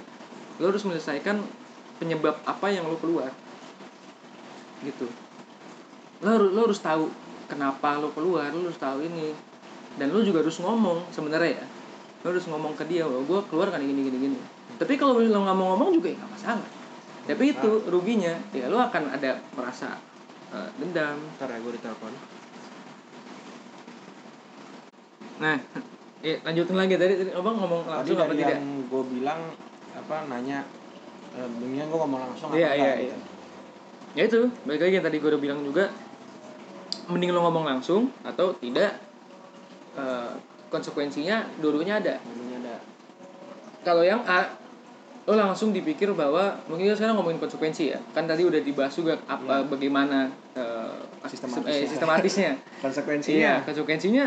lo harus menyelesaikan penyebab apa yang lo keluar. Gitu. Lo harus lo harus tahu kenapa lo keluar lo harus tahu ini. Dan lo juga harus ngomong sebenarnya ya. Lo harus ngomong ke dia bahwa gue keluar kan gini gini gini. Tapi kalau lo nggak mau ngomong juga ya nggak masalah. Tapi itu ruginya ya lo akan ada merasa eh, dendam. Ntar ya gue ditelepon. Nah ya, lanjutin lagi tadi tadi abang ngomong Tadi langsung apa tidak yang gue bilang apa nanya eh, mendingan gue ngomong langsung Iya, apa iya, iya. gitu. ya itu balik lagi yang tadi gue udah bilang juga mending lo ngomong langsung atau tidak eh, konsekuensinya dua-duanya ada Dulunya ada. kalau yang A lo langsung dipikir bahwa mungkin kita sekarang ngomongin konsekuensi ya kan tadi udah dibahas juga apa Iya. bagaimana eh, Sistematisnya. eh, sistematisnya Konsekuensinya. iya konsekuensinya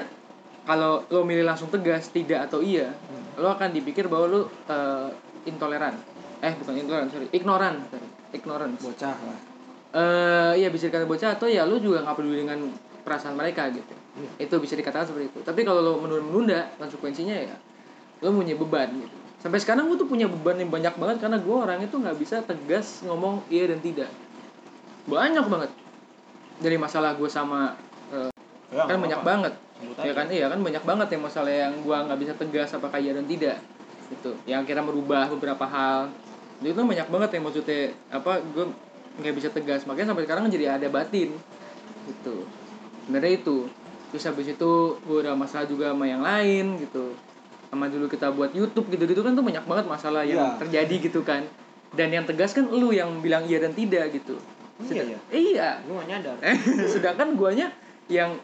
kalau lo milih langsung tegas tidak atau iya Hmm. lo akan dipikir bahwa lo eh, intoleran eh bukan intoleran sorry ignoran sorry. ignorance Bocah lah. eh ya bisa dikatakan bocah atau ya lu juga nggak peduli dengan perasaan mereka gitu Iya. itu bisa dikatakan seperti itu tapi kalau lo menunda-menunda konsekuensinya ya lo punya beban gitu sampai sekarang gue tuh punya beban yang banyak banget karena gue orangnya tuh nggak bisa tegas ngomong iya dan tidak banyak banget dari masalah gue sama eh, Ya, kan banyak apa-apa. banget ya aja. kan? Iya kan? Banyak banget ya masalah yang gue nggak bisa tegas apakah iya dan tidak. Gitu. Yang akhirnya merubah beberapa hal. Itu tuh banyak banget yang maksudnya apa gue nggak bisa tegas. Makanya sampai sekarang jadi ada batin. Gitu. Sebenarnya itu. Terus habis itu gue udah masalah juga sama yang lain gitu. Sama dulu kita buat YouTube gitu gitu kan tuh banyak banget masalah yang Iya. terjadi gitu kan. Dan yang tegas kan lu yang bilang iya dan tidak gitu. Iya, iya. iya. Lu gak nyadar. Eh, sedangkan guanya yang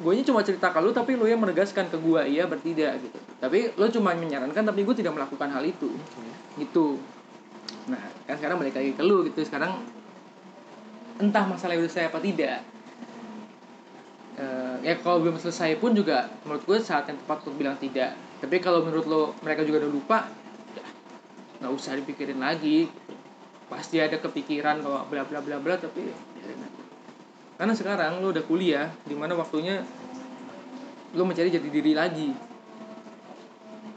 guanya cuma cerita ke lu tapi lu yang menegaskan ke gua iya bertidak gitu. Tapi lu cuma menyarankan tapi gue tidak melakukan hal itu. Gitu. Nah kan sekarang balik lagi ke lu gitu. Sekarang entah masalah itu saya apa tidak. Eh, ya kalau belum selesai pun juga menurut gue saat yang tepat untuk bilang tidak. Tapi kalau menurut lo mereka juga udah lupa nggak usah dipikirin lagi. Pasti ada kepikiran kalau bla bla bla bla tapi. Karena sekarang lo udah kuliah di mana waktunya lo mencari jati diri lagi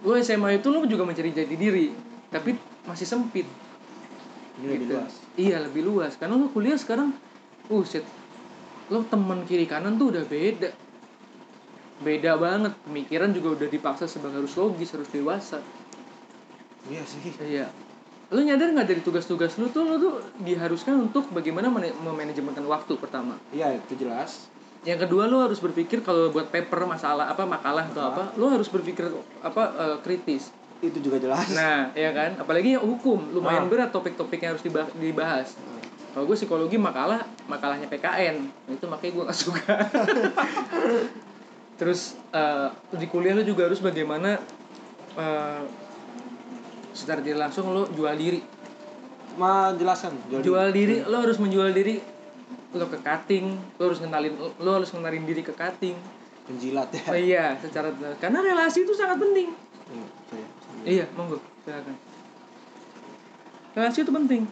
lo SMA itu lo juga mencari jati diri tapi masih sempit Ini lebih gitu. luas. Iya lebih luas karena lo kuliah sekarang, uh shit, lo teman kiri kanan tuh udah beda, beda banget pemikiran juga udah dipaksa sebagai harus logis harus dewasa. Iya sih. Iya, lo nyadar nggak dari tugas-tugas lo tuh lo tuh diharuskan untuk bagaimana mana- memanajemenkan waktu pertama. Iya, itu jelas. Yang kedua lo harus berpikir kalau buat paper masalah apa makalah atau apa, lo harus berpikir apa eh, kritis. Itu juga jelas. Nah, ya kan? Apalagi yang hukum, lumayan Ah. berat topik-topiknya harus dibah- dibahas. Kalau gue psikologi makalah, makalahnya PKN. Nah, Itu makanya gue gak suka. Terus eh, di kuliah lo juga harus bagaimana eh secara tidak langsung lo jual diri. Ma jelaskan. Jual diri, lo harus menjual diri lo ke cutting, lo harus kenalin lo harus kenalin diri ke cutting. Penjilat ya. Oh iya, secara karena relasi itu sangat penting. Hmm. Iya, monggo, silakan. Relasi itu penting.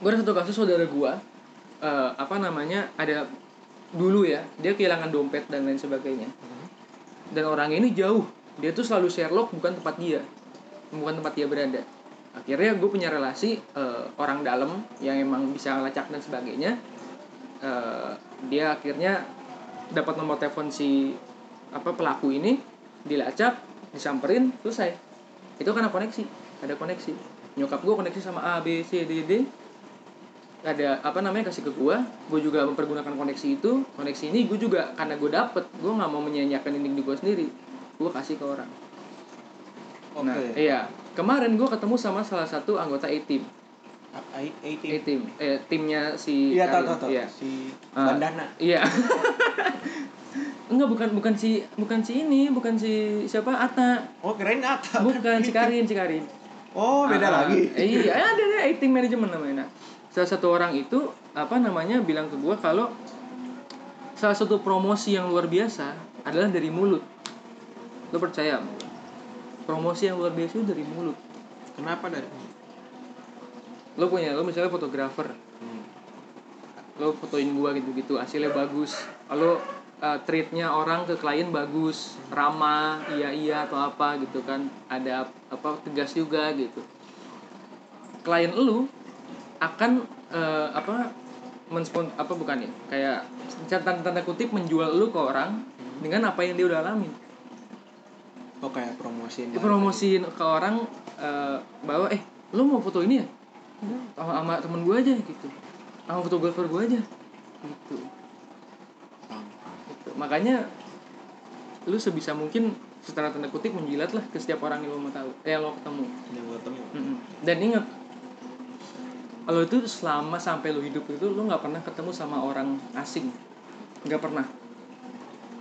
Gue ada satu kasus saudara gue, eh, apa namanya, ada dulu ya, dia kehilangan dompet dan lain sebagainya. Dan orang ini jauh, dia tuh selalu Sherlock bukan tempat dia, bukan tempat dia berada. Akhirnya gue punya relasi eh, orang dalam yang emang bisa ngelacak dan sebagainya. Eh, dia akhirnya dapat nomor telepon si apa pelaku ini dilacak disamperin selesai. Itu karena koneksi. Ada koneksi. Nyokap gue koneksi sama A B C D D. Ada apa namanya kasih ke gue gue juga mempergunakan koneksi itu. Koneksi ini gue juga karena gue dapet gue nggak mau menyanyiakan ini di gue sendiri gue kasih ke orang Oke. nah iya kemarin gue ketemu sama salah satu anggota A team A- A- A A team. team eh timnya si Iya, tahu tahu. Iya. Si Ah. Bandana. Iya. Enggak bukan bukan si bukan si ini, bukan si siapa Ata. Oh, keren Ata. Bukan si Karin, si Karin. Oh, beda Ah, lagi. eh, iya, ada ada acting management namanya. Nah, salah satu orang itu apa namanya bilang ke gua kalau salah satu promosi yang luar biasa adalah dari mulut. Lo percaya? Promosi yang luar biasa itu dari mulut. Kenapa dari? Lo punya, lo misalnya fotografer, Hmm. lo fotoin gua gitu-gitu hasilnya bagus lalu uh, treatnya orang ke klien bagus ramah iya iya atau apa gitu kan ada apa tegas juga gitu klien lu akan uh, apa menspon apa bukan ya kayak tanda tanda kutip menjual lu ke orang dengan apa yang dia udah alamin Oh, kayak promosiin. dia promosiin ke orang uh, bahwa eh lu mau foto ini ya sama, sama temen gue aja gitu sama fotografer gue aja gitu. Gitu. makanya lu sebisa mungkin secara tanda kutip menjilat lah ke setiap orang yang lo mau tahu eh yang lo ketemu Yang gue ketemu. Mm-mm. dan ingat kalau itu selama sampai lu hidup itu lu nggak pernah ketemu sama orang asing nggak pernah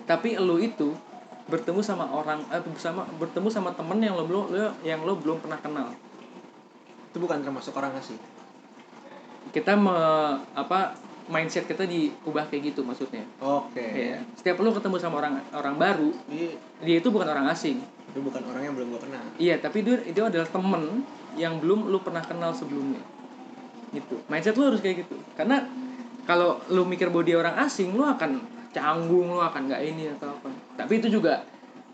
tapi lu itu bertemu sama orang eh, bersama bertemu sama temen yang lo belum lo- yang lo belum pernah kenal Itu bukan termasuk orang asing. kita me, apa mindset kita diubah kayak gitu maksudnya Oke. ya setiap lu ketemu sama orang orang baru Jadi dia itu bukan orang asing itu bukan orang yang belum gue kenal. Iya, tapi dia itu adalah temen yang belum lu pernah kenal sebelumnya. Gitu. Mindset lu harus kayak gitu. Karena kalau lu mikir bahwa dia orang asing, lu akan canggung, lu akan nggak ini atau. Tapi itu juga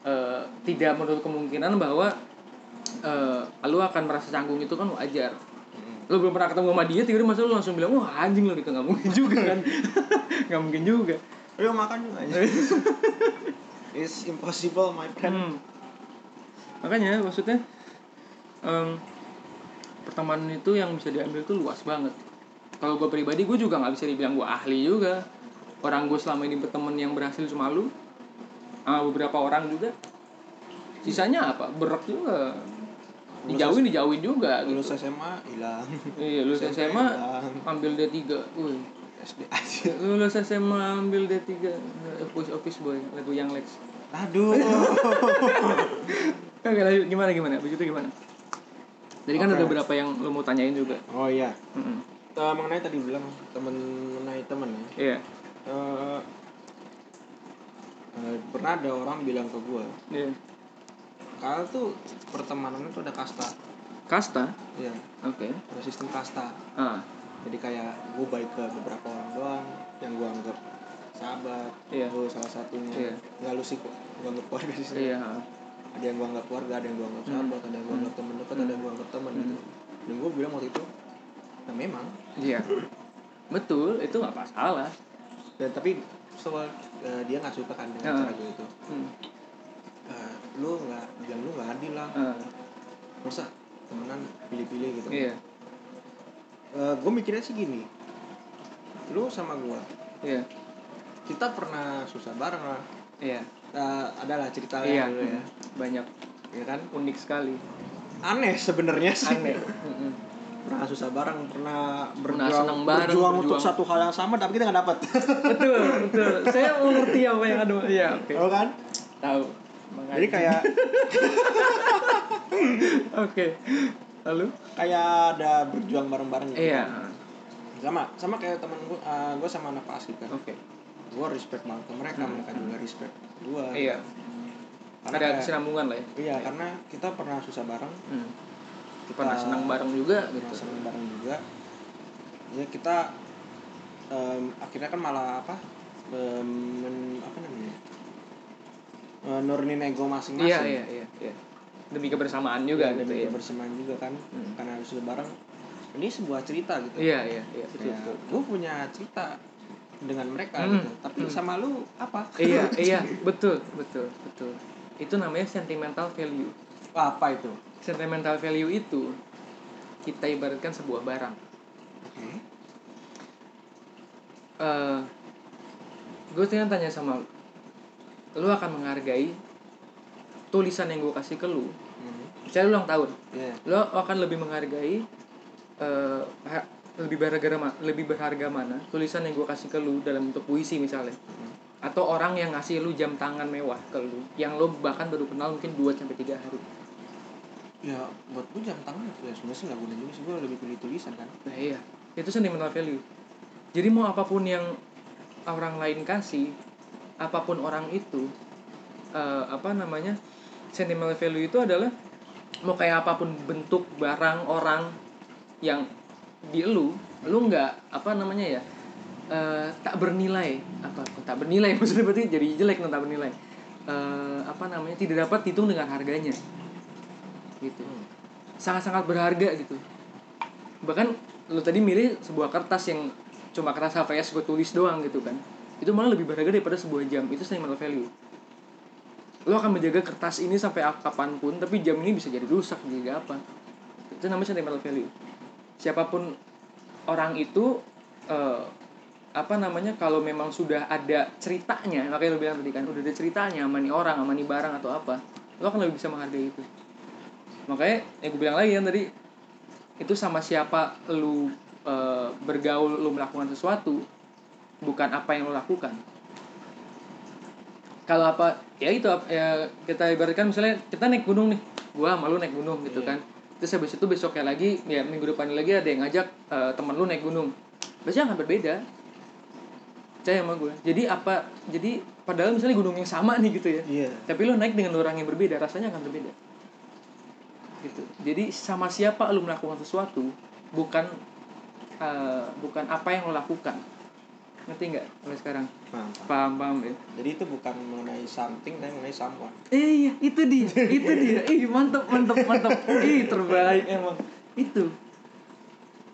eh, tidak menutup kemungkinan bahwa eh, lu akan merasa canggung itu kan wajar lu belum pernah ketemu sama dia tiba-tiba masa lu langsung bilang wah anjing lu gitu nggak mungkin juga kan nggak mungkin juga Ayo makan juga aja. It's impossible my friend. Hmm. Makanya maksudnya em, pertemanan itu yang bisa diambil tuh luas banget. Kalau gue pribadi gue juga nggak bisa dibilang gue ahli juga. Orang gue selama ini berteman yang berhasil cuma lu, sama beberapa orang juga. Sisanya apa? Berak juga. Dijauhin dijauhin juga. Gitu. Lulus SMA hilang. Iya, lulus SMA hilang. ambil D3. Wih. SD aja. Lulus SMA ambil D3. Office office boy, lagu yang Lex. Aduh. Oke lanjut gimana gimana? Begitu gimana? Jadi kan Oke. ada beberapa yang lo mau tanyain juga. oh iya. Mm-mm. Eh, mengenai tadi bilang temen mengenai temen ya. Iya. Eh, eh, pernah ada orang bilang ke gue, Iya. kalau tuh pertemanan itu ada kasta. Kasta. Iya, Oke. ada sistem kasta. Ah. Jadi kayak gue baik ke beberapa orang doang yang gue anggap sahabat. Iya. Lu salah satunya. Iya. Nggak lu sih kok. Gue anggap keluarga sih. Iya. Ada yang gue anggap keluarga, ada yang gue anggap Hmm. sahabat, ada yang gue anggap temen dekat, ada yang gue anggap temen gitu. Dan gue bilang waktu itu, nah memang. Iya. Betul, itu nggak masalah. Dan tapi soal eh, dia nggak suka kan dengan Ah. cara gue itu. Hmm. Eh, lu nggak, bilang lu nggak adil lah. Ah. Masa temenan pilih-pilih gitu. Iya. gue mikirnya sih gini, lu sama gue, Iya. kita pernah susah bareng lah. Iya. Eh, adalah cerita Iya. dulu ya, Banyak ya kan? unik sekali. Aneh sebenarnya sih. Aneh. Pernah susah bareng, pernah Pernah berjuang, senang bareng, berjuang untuk berjuang. satu hal yang sama, tapi kita nggak dapat. betul, betul. Saya mengerti apa yang ada. Iya, oke. Tahu kan? Tahu. Jadi kayak Oke. Lalu? kayak ada berjuang bareng-bareng gitu. Iya. kan. Sama, sama kayak temen gue, gue sama anak asli kan. Oke. Gue respect banget ke mereka, mereka juga respect gue. Iya. Karena Ada kayak- kesinambungan lah ya. Iya, karena kita pernah susah bareng, Hmm. Kita Pernah senang bareng juga gitu. senang bareng juga. Ya kita em, akhirnya kan malah apa? em, men- apa namanya? Eh, nurunin ego masing-masing. Iya, iya, iya, iya. Demi kebersamaan juga Iya, gitu demi ya. kebersamaan juga kan, Hmm. karena susah bareng. Ini sebuah cerita gitu. Iya, iya, iya, betul, betul. gue punya cerita dengan mereka Hmm, gitu. Tapi hmm. sama lu apa? iya, iya, betul, betul, betul. Itu namanya sentimental value. apa itu? Sentimental value itu kita ibaratkan sebuah barang. Oke. eh gue tanya tanya sama lu, lu akan menghargai tulisan yang gue kasih ke lu. Hmm. Misalnya lu ulang tahun, Iya. lo akan lebih menghargai ha- lebih berharga ma- lebih berharga mana tulisan yang gue kasih ke lu dalam bentuk puisi misalnya Hmm. atau orang yang ngasih lu jam tangan mewah ke lu yang lo bahkan baru kenal mungkin 2 sampai tiga hari Ya buat gue jam tangan ya. Sebenarnya sih nggak guna juga sih. Gue lebih pilih tulisan kan. nah iya. Itu sentimental value. Jadi mau apa pun yang orang lain kasih apa pun orang itu eh, apa namanya sentimental value itu adalah mau kayak apa pun bentuk barang orang yang di lu lu nggak apa namanya ya eh, tak bernilai. Apa tak bernilai? Maksudnya berarti jadi jelek no, tak bernilai. Eh, apa namanya tidak dapat dihitung dengan harganya gitu. Sangat-sangat berharga gitu. Bahkan lu tadi milih sebuah kertas yang cuma kertas HVS gue tulis doang gitu kan. Itu malah lebih berharga daripada sebuah jam. Itu sentimental value. Lo akan menjaga kertas ini sampai ap- kapan pun tapi jam ini bisa jadi rusak jadi apa? Itu namanya sentimental value. Siapa pun orang itu eh, apa namanya kalau memang sudah ada ceritanya makanya lo bilang tadi kan udah ada ceritanya sama nih orang sama nih barang atau apa lo akan lebih bisa menghargai itu makanya yang gue bilang lagi kan tadi itu sama siapa lu eh, bergaul lu melakukan sesuatu bukan apa yang lu lakukan. Kalau apa ya itu ya kita ibaratkan misalnya kita naik gunung nih gua sama lu naik gunung gitu Iya. kan. Terus habis itu besoknya lagi ya minggu depan lagi ada yang ngajak eh, teman lu naik gunung. Biasanya akan berbeda. Percaya sama gue jadi apa jadi padahal misalnya gunung yang sama nih gitu ya. Iya. tapi lo naik dengan orang yang berbeda rasanya akan berbeda gitu. Jadi sama siapa lo melakukan sesuatu bukan eh, bukan apa yang lo lakukan. Ngerti nggak sampai sekarang? Mantap. paham. Paham ya. Jadi itu bukan mengenai something tapi mengenai someone. Eh, iya itu dia itu dia. Ih mantep mantep mantep. Ih terbaik emang. Itu.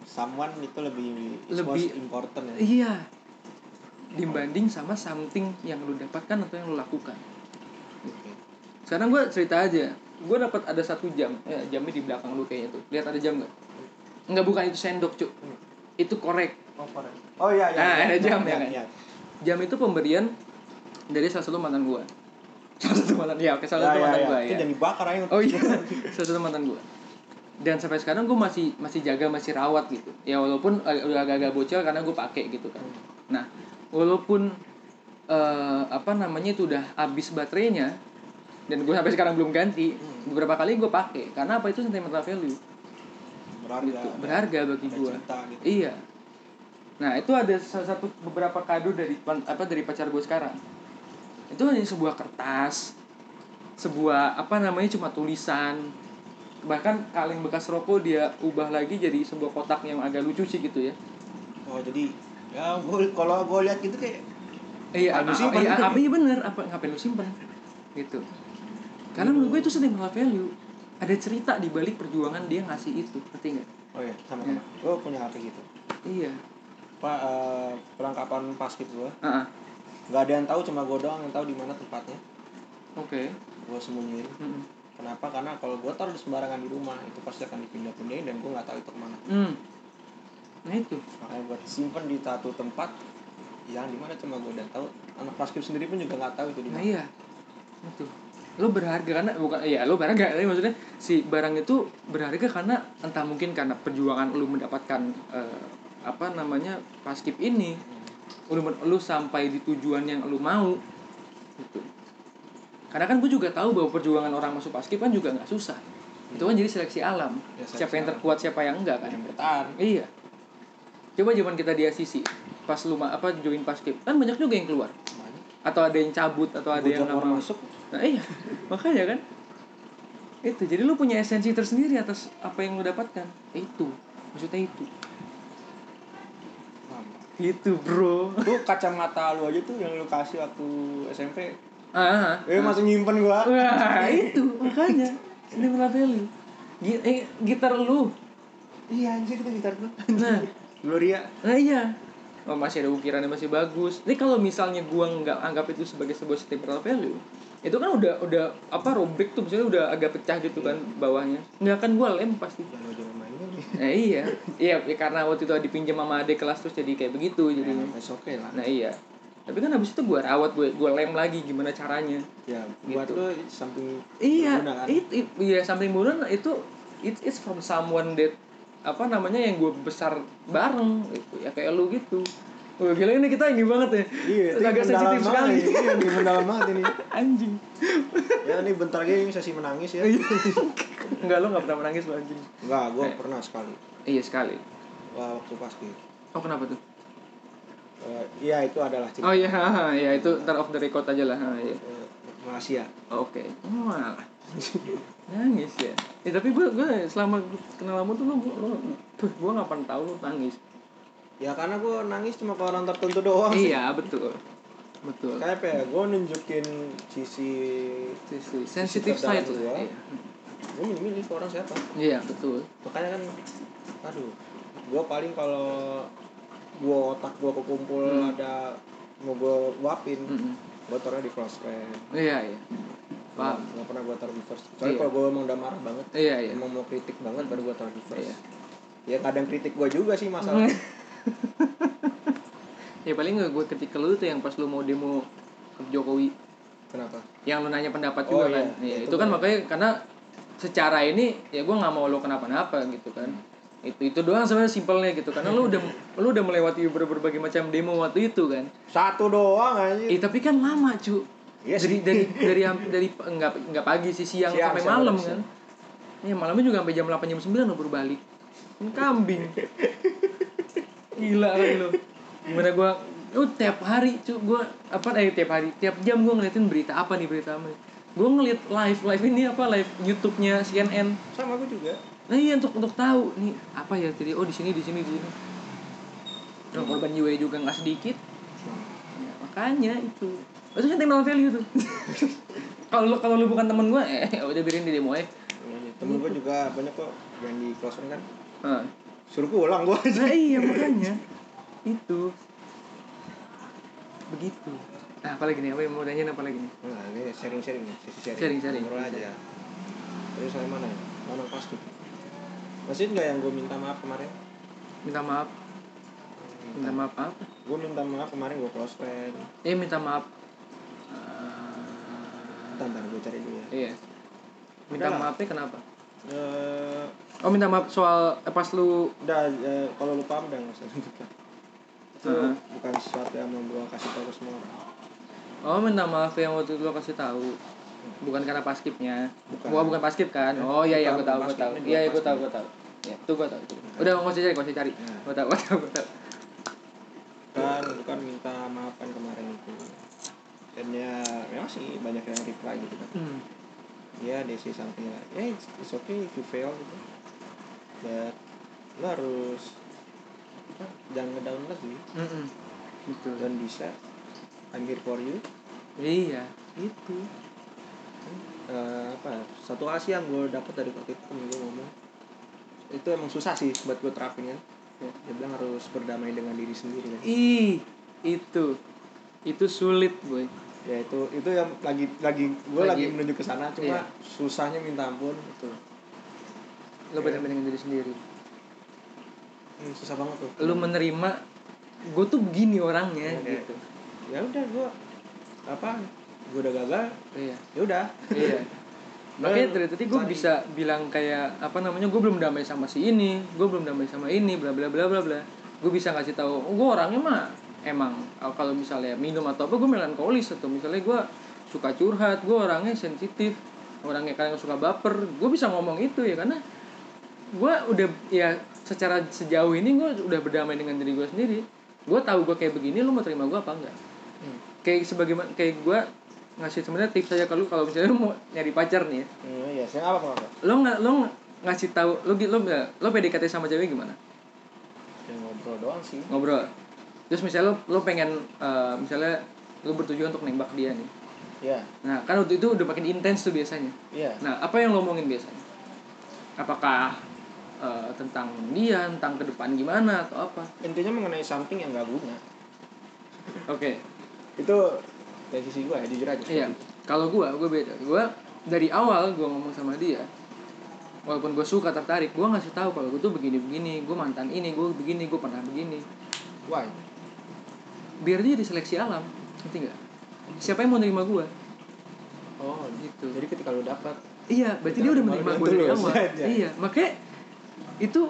Someone itu lebih Lebih- important ya. iya. Dibanding sama something yang lu dapatkan atau yang lu lakukan. Sekarang gue cerita aja gue dapat ada satu jam ya, jamnya di belakang lu kayaknya tuh lihat ada jam nggak nggak bukan itu sendok cuk itu korek Oh, korek. Oh iya iya. Nah, iya. ada jam, Iya, ya kan? iya. jam itu pemberian dari salah satu mantan gue salah satu mantan ya oke salah Ya, satu ya, mantan ya. gue Itu ya jangan dibakar aja. oh iya salah satu mantan gue dan sampai sekarang gue masih masih jaga masih rawat gitu ya walaupun udah agak-agak bocil karena gue pakai gitu kan nah walaupun eh, apa namanya itu udah habis baterainya dan gue sampai sekarang belum ganti. Beberapa kali gue pakai karena apa? Itu sentimental value. Berharga. gitu. Berharga bagi gue gitu. iya. Nah itu ada salah satu beberapa kado dari apa dari pacar gue sekarang. Itu hanya sebuah kertas sebuah apa namanya cuma tulisan. Bahkan kaleng bekas rokok dia ubah lagi jadi sebuah kotak yang agak lucu sih gitu ya. Oh jadi ya kalau gue lihat gitu kayak iya apa, simpen? iya, apa iya bener apa ngapain lu simpen? Gitu karena menurut gue itu sentimental value ada cerita di balik perjuangan dia ngasih itu ngerti nggak oh ya sama-sama. Gue punya hal kayak gitu. iya Pak eh, perlengkapan paskib gue ah. nggak ada yang tahu cuma gue doang yang tahu di mana tempatnya. oke Gue sembunyiin. Mm. Kenapa? Karena kalau gue taruh di sembarangan di rumah itu pasti akan dipindah-pindahin dan gue nggak tahu itu ke mana. Hmm. nah itu Makanya gue simpen di satu tempat yang di mana cuma gue dan tahu. Anak paskib sendiri pun juga nggak tahu itu di Nah mana. iya, itu. Lo berharga karena bukan ya lo berharga tapi maksudnya si barang itu berharga karena entah mungkin karena perjuangan lo mendapatkan eh, apa namanya paskip ini, lo lo sampai di tujuan yang lo mau, gitu. Karena kan gue juga tahu bahwa perjuangan orang masuk paskip kan juga nggak susah. Itu kan jadi seleksi alam. Ya, seleksi siapa yang terkuat, siapa yang enggak kan. Yang bertahan. Iya. Coba zaman kita di ACC, pas lu apa join paskip, kan banyak juga yang keluar. Banyak. Atau ada yang cabut atau ada yang nggak masuk. Nah iya, makanya kan. Itu. Jadi lu punya esensi tersendiri atas apa yang lu dapatkan. Itu. Maksudnya itu. Itu bro. Tuh kacamata lu aja tuh yang lu kasih waktu SMP. ah Eh masih nyimpen gua. wah itu. Makanya. Sentimental value Gi- eh, gitar lu. Iya anjir itu gitar gua. nah. Gloria. nah iya. Oh, masih ada ukirannya masih bagus. Ini kalau misalnya gua nggak anggap itu sebagai sebuah sentimental value itu kan udah udah apa robek tuh misalnya udah agak pecah gitu kan bawahnya nggak akan gua lem pasti. Nah iya, iya ya karena waktu itu dipinjam sama adik kelas terus jadi kayak begitu jadinya. it's okay lah. Nah iya, tapi kan habis itu gue rawat, gue gue lem lagi gimana caranya. Ya, buat Gitu. something Iya, kan? it, it, iya samping bulan itu it, it's from someone that apa namanya yang gue besar bareng gitu ya kayak lu gitu. Wah gila ini kita ini banget ya. Iya, agak sensitif sekali. ini. Iya, ini mendalam banget ini. Anjing. Ya, ini bentar lagi ini sesi menangis ya. Enggak lo nggak pernah menangis lo anjing. Enggak, gua Eh. pernah sekali. Iya sekali. Wah, waktu pasti. Oh kenapa tuh? Eh, Iya, itu adalah cerita. Oh iya, iya itu ntar off the record aja lah. Ha, iya. Eh, Malaysia. Oke. Oh, malah. nangis ya. Eh tapi gue gue selama kenal kamu tuh lu tuh gue nggak pernah tahu lu nangis. Ya karena gua nangis cuma ke orang tertentu doang sih. iya betul. Betul. Kayak apa ya? Gua nunjukin sisi Sisi sensitive side lah. gua. Iya. gua milih-milih ke orang siapa. Iya betul. Makanya kan aduh, gua paling kalau gua otak gua kekumpul Hmm. ada mau luapin, Mm-mm. gua taruhnya di close friend. Iya iya. Paham. Nggak pernah gua taruh di first. Soalnya Iya. kalau gua emang udah marah banget, Iya iya. emang mau kritik banget baru gua taruh di first. Iya. Ya kadang kritik gua juga sih masalah. ya paling gue ketika lu tuh yang pas lu mau demo ke Jokowi. Kenapa? yang lu nanya pendapat Oh, juga iya. kan. Iya, Itu itu kan makanya karena secara ini ya gue nggak mau lo kenapa-napa gitu kan. Itu itu doang sebenarnya simpelnya gitu. Karena lu udah lu udah melewati ber- berbagai macam demo waktu itu kan. Satu doang aja. eh tapi kan lama cu. Iya dari dari dari dari enggak enggak pagi sih siang, Siang, sampai siang, malam siang. kan. ya malamnya juga sampai jam 8 jam 9 lo baru balik. Kan kambing gila kali lo gimana gua oh tiap hari cu gua apa eh tiap hari tiap jam gua ngeliatin berita apa nih berita apa gua ngeliat live live ini apa live YouTube-nya CNN Sama gua juga. nah iya untuk untuk tahu nih apa ya jadi oh di sini di sini di sini. Nah, korban jiwa juga nggak sedikit. Makanya itu. Itu sentimental value tuh. Kalau lu kalau lu bukan temen gue eh udah biarin di demo aja. Temen gue juga banyak kok yang di close kan. Nah, suruh pulang gue nah iya makanya. Itu. Begitu. Nah apa lagi nih? Apa yang mau tanyain apa lagi nih? Nah ini sharing sharing nih. Sesi sharing. Sharing-sharing. ngobrol aja. Terus saya mana ya? Mana pasti masih nggak yang gue minta maaf kemarin? Minta maaf. Minta maaf apa? Gue minta maaf kemarin gue close friend. Eh minta maaf. Bentar, bentar gue cari dulu ya. Iya. Minta Udah maafnya kenapa Eh, oh minta maaf soal eh, pas lu udah eh, kalau lu paham udah nggak usah lanjutkan itu Heeh. bukan sesuatu yang mau gue kasih tahu semua orang. Oh minta maaf yang waktu itu lo kasih tahu. Bukan karena paskipnya. Bukan. bukan bukan paskip kan? Oh iya iya Bukan, gue tahu paskip. tahu. iya bukan iya gue tahu gue tahu. Ya itu gue tahu itu. udah nggak usah cari nggak usah cari. Ya. gue tahu gue tahu gue tahu. Kan lu kan minta maaf kan kemarin itu. Dan ya memang sih banyak yang reply gitu kan. Hmm. Ya they say something like yeah it's, it's okay if you fail gitu. But lu harus apa, jangan ngedown lagi Mm-mm. gitu. Dan bisa I'm here for you. Iya. Itu Eh, apa satu asih yang gue dapat dari waktu itu gue ngomong. Itu emang susah sih buat gue terapin kan. Ya. dia bilang harus berdamai dengan diri sendiri kan. Ih itu. Itu sulit boy ya itu itu yang lagi lagi gue Lagi- lagi, menuju ke sana cuma Iya. susahnya minta ampun itu lo Iya. benar-benar dengan diri sendiri? Hmm, susah banget tuh. Lu menerima gue tuh begini orangnya Iya, kayak- gitu. ya udah gue apa gue udah gagal iya. ya udah. Iya. Makanya dari tadi gue bisa bilang kayak apa namanya gue belum damai sama si ini gue belum damai sama ini bla bla bla bla bla. Gue bisa ngasih tahu gue orangnya mah emang uh, kalau misalnya minum atau apa gue melankolis atau misalnya gue suka curhat gue orangnya sensitif orangnya kadang suka baper gue bisa ngomong itu ya karena gue udah ya secara sejauh ini gue udah berdamai dengan diri gue sendiri. Gue tahu gue kayak begini lu mau terima gue apa enggak? Hmm. kayak sebagaimana kayak gue ngasih sebenarnya tips aja kalau kalau misalnya lu mau nyari pacar nih ya. Hmm, iya apa apa lo nggak lo ng- ngasih tahu lo lo lo PDKT sama cewek gimana? Ya ngobrol doang sih. Ngobrol terus misalnya lo lo pengen eh, misalnya lo bertujuan untuk nembak dia nih. Ya nah kan waktu itu udah makin intens tuh biasanya. Iya. Nah apa yang lo omongin biasanya? Apakah eh, tentang dia tentang ke depan gimana atau apa? Intinya mengenai something yang gak guna. Oke. Itu dari sisi gue ya jujur aja. Iya, kalau gua, gua beda. Gua dari awal gua ngomong sama dia, walaupun gue suka tertarik, gua ngasih tahu kalau gue tuh begini-begini, gue mantan ini, gue begini, gue pernah begini. why Biar dia diseleksi alam, ngerti nggak? Siapa yang mau nerima gua? oh Gitu. jadi ketika lu dapat Iya, berarti dia udah menerima gue dari awal. aja. Iya, makanya itu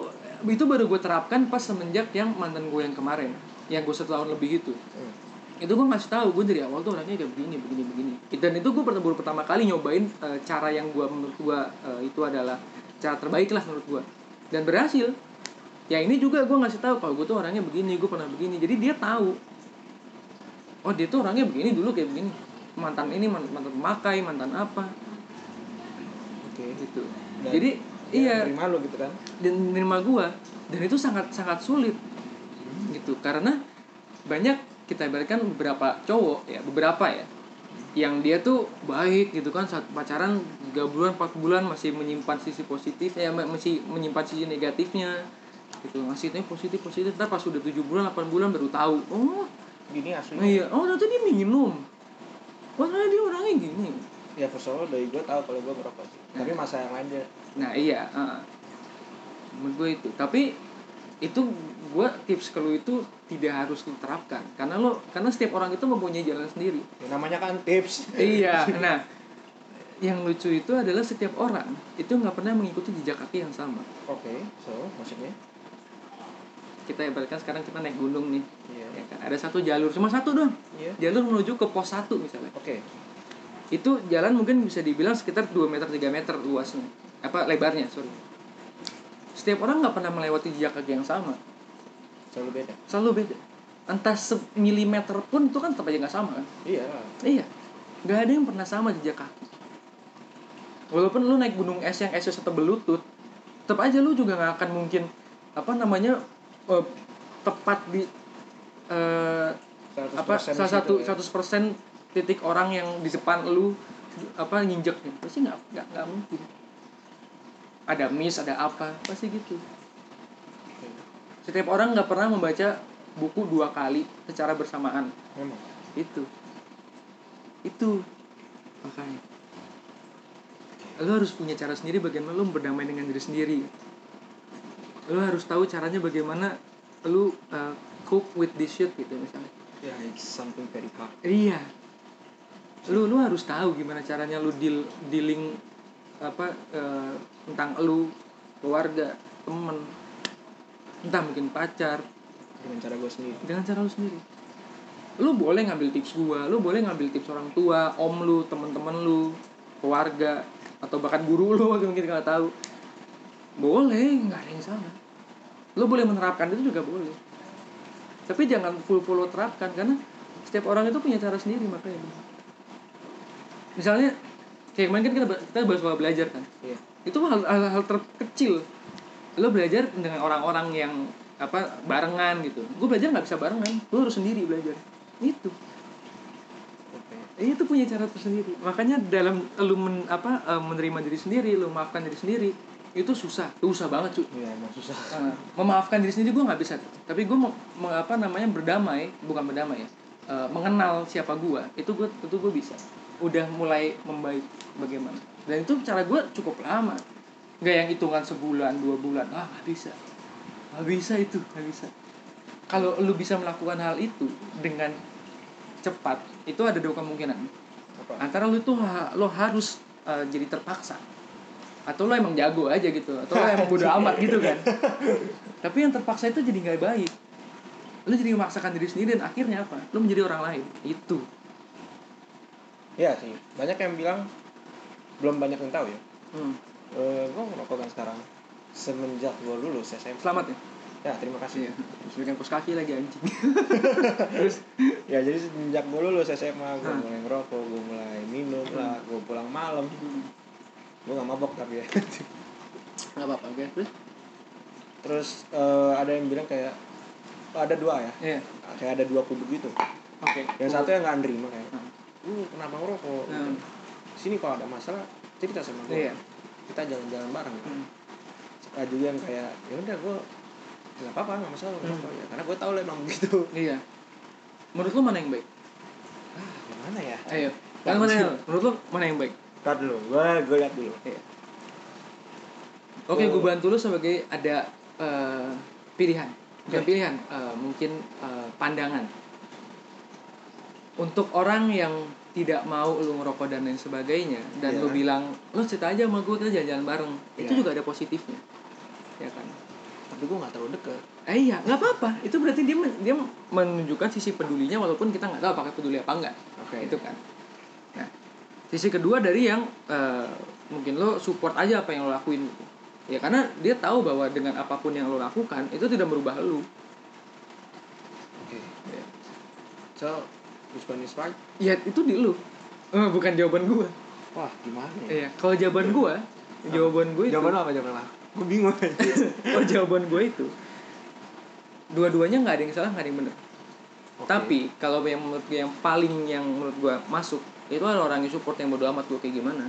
itu baru gue terapkan pas semenjak yang mantan gue yang kemarin, yang gue setahun lebih itu. hmm. itu gue ngasih tahu gue dari awal tuh orangnya kayak begini begini begini dan itu gue baru pertama kali nyobain eh, cara yang gue menurut gue eh, itu adalah cara terbaik lah menurut gue dan berhasil ya ini juga gue ngasih tahu kalau gue tuh orangnya begini gue pernah begini jadi dia tahu oh dia tuh orangnya begini dulu kayak begini. Mantan ini man- mantan pemakai mantan apa. Oke. Gitu. Dan jadi dia iya. nerima lu gitu kan? Dan menerima gua. Dan itu sangat sangat sulit. Gitu. Karena banyak kita ibaratkan beberapa cowok ya beberapa ya yang dia tuh baik gitu kan saat pacaran 3 bulan 4 bulan masih menyimpan sisi positif ya ma- masih menyimpan sisi negatifnya. Gitu. Ngasihnya positif positif. Tapi pas sudah 7 bulan 8 bulan baru tahu. Oh gini aslinya. Iya. Oh ternyata dia minum. Oh ternyata dia orangnya gini. Ya first of all dari gue tahu kalau gue merokok sih. Tapi masa yang lain dia Nah iya, uh, menurut gue itu. Tapi itu gue tips ke lu itu tidak harus lu terapkan. Karena lo karena setiap orang itu mempunyai jalan sendiri. ya, namanya kan tips. Iya. Nah, yang lucu itu adalah setiap orang itu nggak pernah mengikuti jejak kaki yang sama. oke so maksudnya Kita ibaratkan sekarang kita naik gunung nih, iya ya kan? Ada satu jalur, cuma satu dong. iya Jalur menuju ke pos satu misalnya. oke Itu jalan mungkin bisa dibilang sekitar 2 meter 3 meter luasnya. Apa lebarnya, sorry. Setiap orang nggak pernah melewati jejak kaki yang sama. selalu beda selalu beda entah semilimeter pun itu kan tetap aja nggak sama kan iya iya nggak ada yang pernah sama jejak kaki walaupun lu naik gunung es yang esnya setebel lutut tetap aja lu juga nggak akan mungkin apa namanya eh, tepat di eh, apa 100% salah satu ya. 100% titik orang yang di depan lu apa nginjek pasti nggak nggak nggak mungkin. Ada miss ada apa pasti gitu. Setiap orang nggak pernah membaca buku dua kali secara bersamaan. Memang. Itu. Itu. Makanya. Lo harus punya cara sendiri bagaimana lo berdamai dengan diri sendiri lo harus tahu caranya bagaimana lo uh, cope with this shit gitu misalnya. Ya it's something very hard. Iya. Lu lu harus tahu gimana caranya lu deal dealing apa eh, tentang lu keluarga temen entah mungkin pacar. Dengan cara gue sendiri. Dengan cara lu sendiri. Lu boleh ngambil tips gua lu boleh ngambil tips orang tua om lu temen-temen lu keluarga atau bahkan guru lu mungkin nggak tahu boleh nggak ada yang salah. Lu boleh menerapkan itu juga boleh. Tapi jangan full full lo terapkan karena setiap orang itu punya cara sendiri makanya. Misalnya kayak kemarin kan kita kita bahas soal belajar kan? Iya. Itu hal hal, hal terkecil. Lo belajar dengan orang-orang yang apa barengan gitu. Gue belajar nggak bisa barengan. Lo harus sendiri belajar. Itu. Eh, itu punya cara tersendiri. Makanya dalam lu men, apa eh, menerima diri sendiri lu maafkan diri sendiri itu susah. Susah banget cuy iya emang susah. Eh, memaafkan diri sendiri gue nggak bisa. Tapi gue mau mau apa namanya berdamai bukan berdamai ya eh, mengenal siapa gue itu gue itu gue bisa. Udah mulai membaik bagaimana. Dan itu cara gue cukup lama. Nggak yang hitungan sebulan dua bulan. Ah nggak bisa. Nggak bisa itu nggak bisa. Kalau lu bisa melakukan hal itu dengan cepat itu ada dua kemungkinan. Apa? Antara lu tuh ha- lo harus uh, jadi terpaksa atau lo emang jago aja gitu atau lo emang bodo amat gitu kan. Tapi yang terpaksa itu jadi nggak baik. Lo jadi memaksakan diri sendiri dan akhirnya apa? Lo menjadi orang lain. Itu. Iya sih. Banyak yang bilang belum banyak yang tahu ya. Hmm. eh gue ngerokok kan sekarang semenjak gue lulus SMP selamat ya? Ya terima kasih. Iya. Terus bikin kos kaki lagi anjing. Terus? Ya jadi semenjak gue lulus SMA gue mulai ngerokok gue mulai minum lah gue pulang malam. Hmm, gue gak mabok tapi ya. Nggak apa-apa oke. Terus? Terus eh, ada yang bilang kayak ada dua ya? Iya. Kayak ada dua kubu gitu. Oke. Yang satu yang nggak nerima kayak Hmm. lu kenapa ngerokok? Hmm. sini kalau ada masalah cerita sama gue iya. Kita jalan-jalan bareng. Hmm. ada juga yang kayak ya udah gue nggak apa-apa nggak masalah Hmm. ngerokok ya karena gue tahu lo emang begitu iya. Menurut lo mana yang baik? Ah gimana ya? Ayo. Kan mana yang menurut lo mana yang baik Ntar dulu gue gue lihat dulu Iya. Oke, Oh. gue bantu lo sebagai ada eh, pilihan, bukan Oke. pilihan, eh, mungkin eh, pandangan. Untuk orang yang tidak mau lu ngerokok dan lain sebagainya, dan Iya. lu bilang, lo cerita aja sama gue kita jalan-jalan bareng, itu Iya. juga ada positifnya, ya kan? tapi gue nggak terlalu deket Eh iya, nggak apa-apa. Itu berarti dia men- dia menunjukkan sisi pedulinya walaupun kita nggak tahu apakah peduli apa enggak. oke Itu kan. Sisi kedua dari yang eh, mungkin lo support aja apa yang lo lakuin gitu. Ya karena dia tahu bahwa dengan apa pun yang lo lakukan itu tidak merubah lo. oke Ya, so which one is right ya itu di lo. Eh, bukan jawaban gua. wah gimana ya Iya, kalau jawaban gua, jawaban gue itu. jawaban apa jawaban lo gue bingung aja kalau jawaban gue itu dua-duanya nggak ada yang salah nggak ada yang benar. Oke. Tapi kalau yang menurut gue yang paling yang menurut gue masuk itu adalah orang yang support yang bodo amat gue kayak gimana.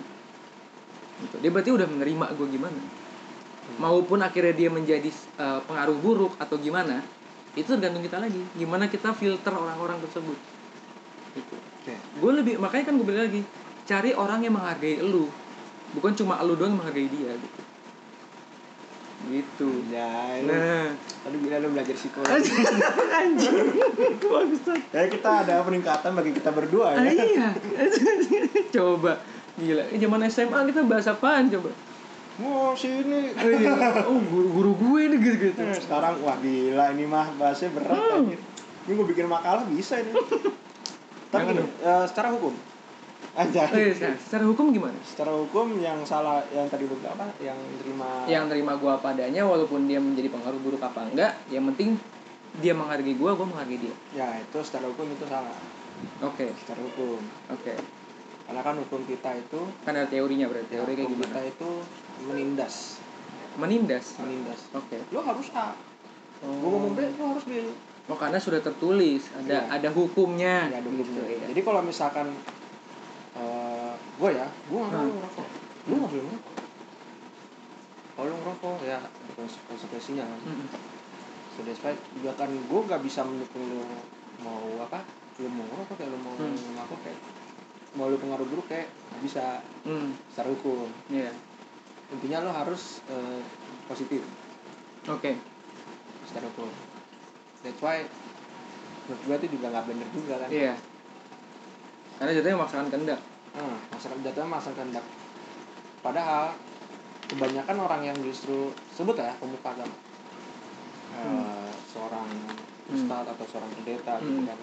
Gitu. Dia berarti udah menerima gue gimana. Maupun akhirnya dia menjadi eh, pengaruh buruk atau gimana, itu tergantung kita lagi. Gimana kita filter orang-orang tersebut. Gitu. oke Gue lebih makanya kan gue bilang lagi, cari orang yang menghargai elu. Bukan cuma elu doang yang menghargai dia gitu. Gitu. ya lu Nah, tadi bilang lu belajar psikologi anjing. Bangsat. ya kita ada peningkatan bagi kita berdua Ah, ya iya. coba. Gila. Zaman SMA kita bahas apaan coba? mau sini Oh, iya. Oh, guru-guru gue nih gitu-gitu. Eh, sekarang wah gila ini mah bahasnya berat Hmm. anjir. ini gue bikin makalah bisa ini tapi eh, secara hukum aja Oh, iya, nah, secara hukum gimana? secara hukum yang salah yang tadi lu apa yang terima Yang terima gua apa adanya walaupun dia menjadi pengaruh buruk apa enggak, yang penting dia menghargai gua, gua menghargai dia. ya itu secara hukum itu salah Oke, secara hukum oke. karena kan hukum kita itu Kan ada teorinya berarti. Teori kayak gimana? kita itu menindas Menindas. menindas Oke. lo harus A gue ngomong B lo harus B oh karena sudah tertulis ada Iya. ada hukumnya Ya, ada gitu, hukumnya. ya. Jadi kalau misalkan gue ya, gue nggak mau ngerokok. Lu nggak boleh ngerokok. Kalau lu ngerokok ya ada konsekuensinya kan. Mm-mm. So that's why juga kan gue nggak bisa mendukung lu mau apa, lu mau ngerokok kayak lu mau Hmm. ngaku kayak mau lu pengaruh buruk kayak bisa Hmm, secara hukum. iya Intinya lu harus eh, positif oke secara hukum. That's why menurut gue itu juga nggak bener juga kan. iya karena jatuhnya memaksakan kehendak Hmm, masyarakat jatuhnya masyarakat kehendak. Padahal kebanyakan orang yang justru sebut ya pemuka agama, Eh, seorang ustadz atau seorang pendeta gitu Hmm. kan,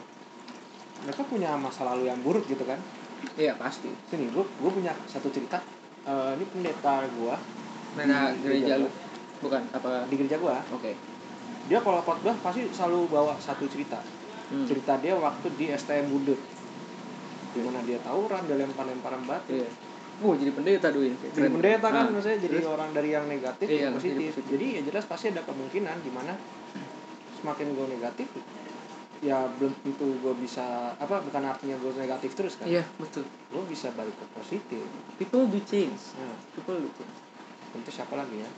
mereka punya masa lalu yang buruk gitu kan. iya pasti Sini, gue gue punya satu cerita. Eh, ini pendeta gue Di gereja gereja lu bukan apa di gereja gue, oke dia kalau khotbah pasti selalu bawa satu cerita. Hmm. Cerita dia waktu di STM Budut, di mana dia tawuran, dia lempar-lemparan batu. iya Wah, jadi pendeta dulu ya. jadi Keren. pendeta kan Nah, maksudnya jadi terus? orang dari yang negatif Iya, ke jadi positif. positif. jadi ya jelas pasti ada kemungkinan di mana semakin gue negatif ya belum tentu gue bisa apa bukan artinya gue negatif terus kan iya betul gue bisa balik ke positif people do change nah people do change tentu siapa lagi ya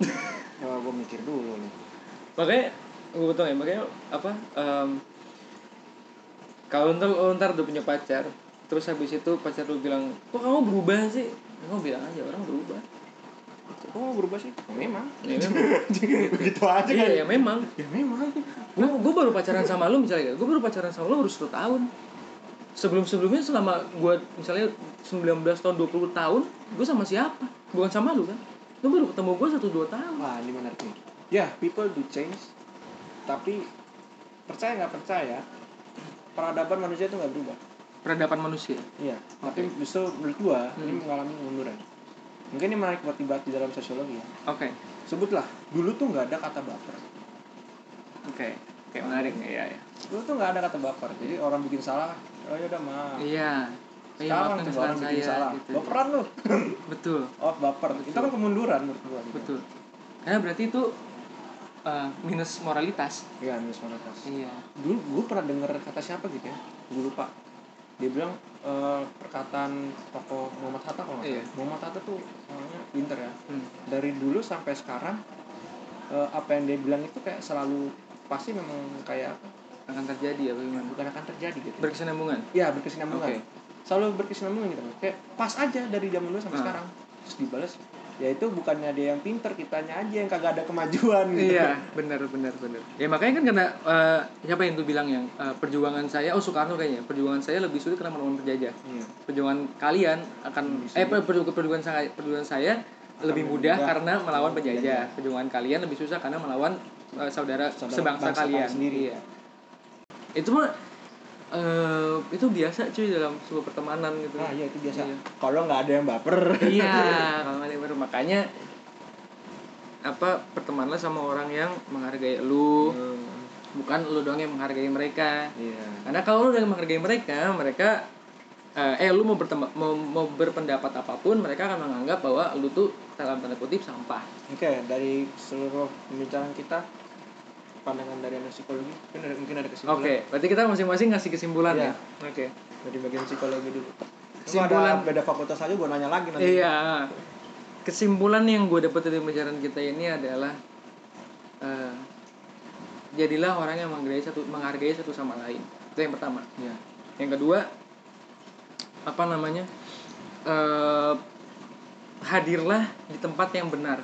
oh, gue mikir dulu nih makanya gue betul ya makanya apa em, kalau ntar lo ntar udah punya pacar terus habis itu pacar lu bilang kok kamu berubah sih? Kamu bilang aja orang berubah. Kok mau berubah sih? Ya, memang. Ya memang. Begitu aja kan? Iya ya memang. Ya memang. Gue gue baru pacaran sama lu misalnya gue baru pacaran sama lu baru 10 tahun. Sebelum sebelumnya selama gue misalnya 19 tahun 20 tahun gue sama siapa? Bukan sama lu kan? Lu baru ketemu gue satu dua tahun. Wah ini menarik nih. Ya people do change tapi percaya nggak percaya peradaban manusia itu nggak berubah peradaban manusia Iya, tapi Oke. justru menurut gua ini Hmm. mengalami kemunduran. Mungkin ini menarik buat dibahas di dalam sosiologi ya. oke Sebutlah, dulu tuh nggak ada kata baper. oke oke menarik nih ya ya Dulu tuh nggak ada kata baper. Jadi orang bikin salah, oh ya udah maaf. iya Iya, Sekarang tuh orang bikin salah. gitu. Baperan lu. betul Oh baper. Itu kan kemunduran menurut gua. gitu. betul karena berarti itu uh, minus moralitas Iya, minus moralitas. iya Dulu gua pernah denger kata siapa gitu ya. Gua lupa. Dia bilang eh, perkataan tokoh Muhammad Hatta kalau Iya. Muhammad Hatta tuh orangnya pinter ya. hmm. dari dulu sampai sekarang eh, apa yang dia bilang itu kayak selalu pasti memang kayak akan terjadi ya bagaimana bukan akan terjadi gitu berkesinambungan ya berkesinambungan Oke. selalu berkesinambungan gitu kayak pas aja dari zaman dulu sampai Ah. sekarang terus dibalas ya itu bukannya dia yang pinter kitanya aja yang kagak ada kemajuan gitu Iya, benar benar benar. Ya makanya kan karena eh, siapa yang tuh bilang yang eh, perjuangan saya, oh Soekarno kayaknya, perjuangan saya lebih sulit karena melawan penjajah. Iya. Perjuangan kalian akan eh perjuangan perjuangan saya perjuangan saya lebih lebih mudah mudah karena melawan penjajah. Perjuangan kalian lebih susah karena melawan eh, saudara, Saudara sebangsa bangsa kalian kalian sendiri. Iya. Itu mah eh, itu biasa cuy dalam sebuah pertemanan gitu. nah iya itu biasa. Iya. kalau nggak ada yang baper. Iya kalau nggak ada yang baru makanya apa pertemananlah sama orang yang menghargai lu. Hmm, bukan lu doang yang menghargai mereka. Iya. Karena kalau lu udah menghargai mereka mereka eh, eh lu mau, bertema- mau mau berpendapat apa pun mereka akan menganggap bahwa lu tuh dalam tanda kutip sampah. Oke dari seluruh pembicaraan kita pandangan dari anak psikologi? Mungkin ada, mungkin ada oke kesimpulan berarti kita masing-masing ngasih kesimpulan Iya. ya? oke. Dari bagian psikologi dulu. Kesimpulan- Kesimpulan beda fakultas aja gue nanya lagi nanti. iya. Kesimpulan yang gue dapat dari pembicaraan kita ini adalah eh, jadilah orang yang menghargai satu menghargai satu sama lain. Itu yang pertama. Iya. yang kedua apa namanya eh hadirlah di tempat yang benar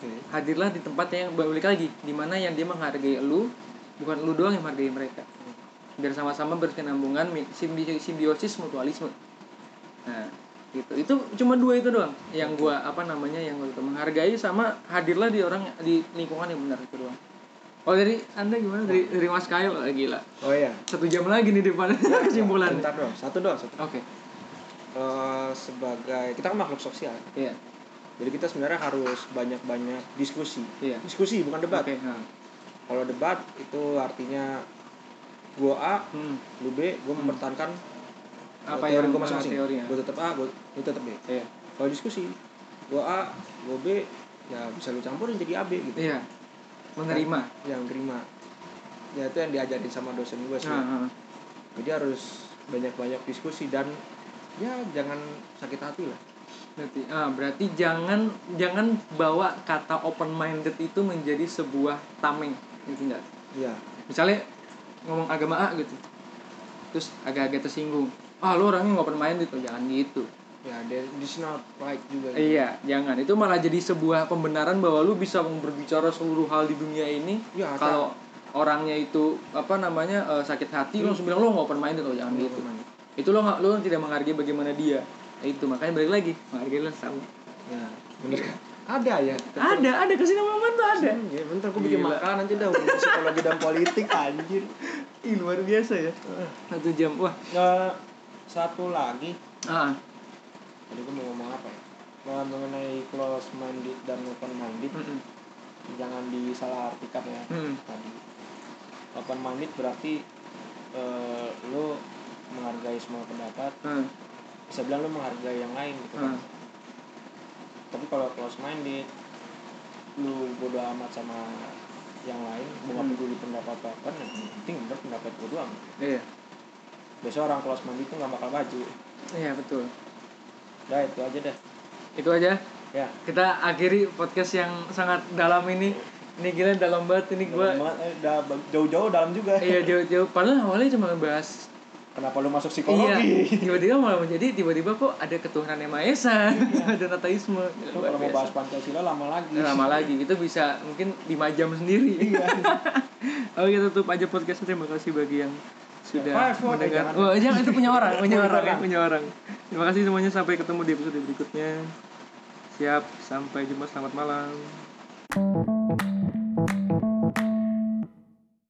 Oke. hadirlah di tempat yang balik lagi di mana yang dia menghargai lu bukan lu doang yang menghargai mereka. Biar sama-sama berkesinambungan simbi- simbiosis mutualisme. Nah gitu. Itu cuma dua itu doang yang gua apa namanya yang gua menghargai sama hadirlah di orang di lingkungan yang benar itu doang. Oh dari anda gimana? Dari dari mas Kayo oh, gila. Oh iya. satu jam lagi nih di depan kesimpulan Bentar dong, satu. Satu. oke. Eh, sebagai kita kan makhluk sosial, iya jadi kita sebenarnya harus banyak-banyak diskusi. iya Diskusi bukan debat. oke nah. Kalau debat itu artinya gua A, hmm. lu B, gua mempertahankan apa teori yang gua masing-masing. teorinya Gua tetap A, gua lu tetap B. iya Kalau diskusi, gua A, gua B, ya bisa lu campurin jadi AB gitu. iya menerima yang terima ya itu yang diajarin sama dosen gue sih nah. jadi harus banyak-banyak diskusi dan ya jangan sakit hati lah berarti ah berarti jangan jangan bawa kata open minded itu menjadi sebuah tameng gitu enggak ya misalnya ngomong agama A gitu terus agak-agak tersinggung ah lu orangnya nggak open minded tuh. Jangan gitu. Ya there is not right juga gitu. iya jangan. Itu malah jadi sebuah pembenaran bahwa lu bisa berbicara seluruh hal di dunia ini ya kalau orangnya itu apa namanya eh, sakit hati lu langsung bilang lu nggak open minded tuh jangan gitu. itu lo nggak lo tidak menghargai bagaimana dia Nah, itu makanya balik lagi. Menghargai sama ya bener ada ya ada ada kasih nama man tuh ada. Ya bentar gue bikin Gila. makan nanti dah psikologi dan politik anjir. Ih, luar biasa ya. Satu jam wah. Nah, satu lagi. Ah. Tadi gue mau ngomong apa ya? Nah, mengenai close minded dan open minded. Mm, mm, jangan disalahartikan ya mm. tadi. Open minded berarti eh, lo menghargai semua pendapat Ah, bisa bilang lo menghargai yang lain gitu kan. Ah. tapi kalau close minded lu bodo amat sama yang lain lu Hmm. peduli pendapat apa yang penting bener pendapat gue doang. Iya. Biasanya orang close minded itu nggak bakal maju. Iya betul. Udah itu aja deh itu aja? Ya. Kita akhiri podcast yang sangat dalam ini. Ini gila dalam banget ini banget, eh, jauh-jauh dalam juga. Iya jauh-jauh. Padahal awalnya cuma bahas kenapa lu masuk Iya, psikologi tiba-tiba malah menjadi tiba-tiba kok ada ketuhanan yang maha esa, ada ateisme. Lu Luar kalau mau bahas pancasila lama lagi. Lama lagi itu bisa mungkin 5 jam sendiri. Iya. oke tutup aja podcast terima kasih bagi yang sudah Five, four, mendengar. jangan. oh jangan itu punya orang punya orang ya orang. punya orang. Terima kasih semuanya sampai ketemu di episode berikutnya. Siap sampai jumpa selamat malam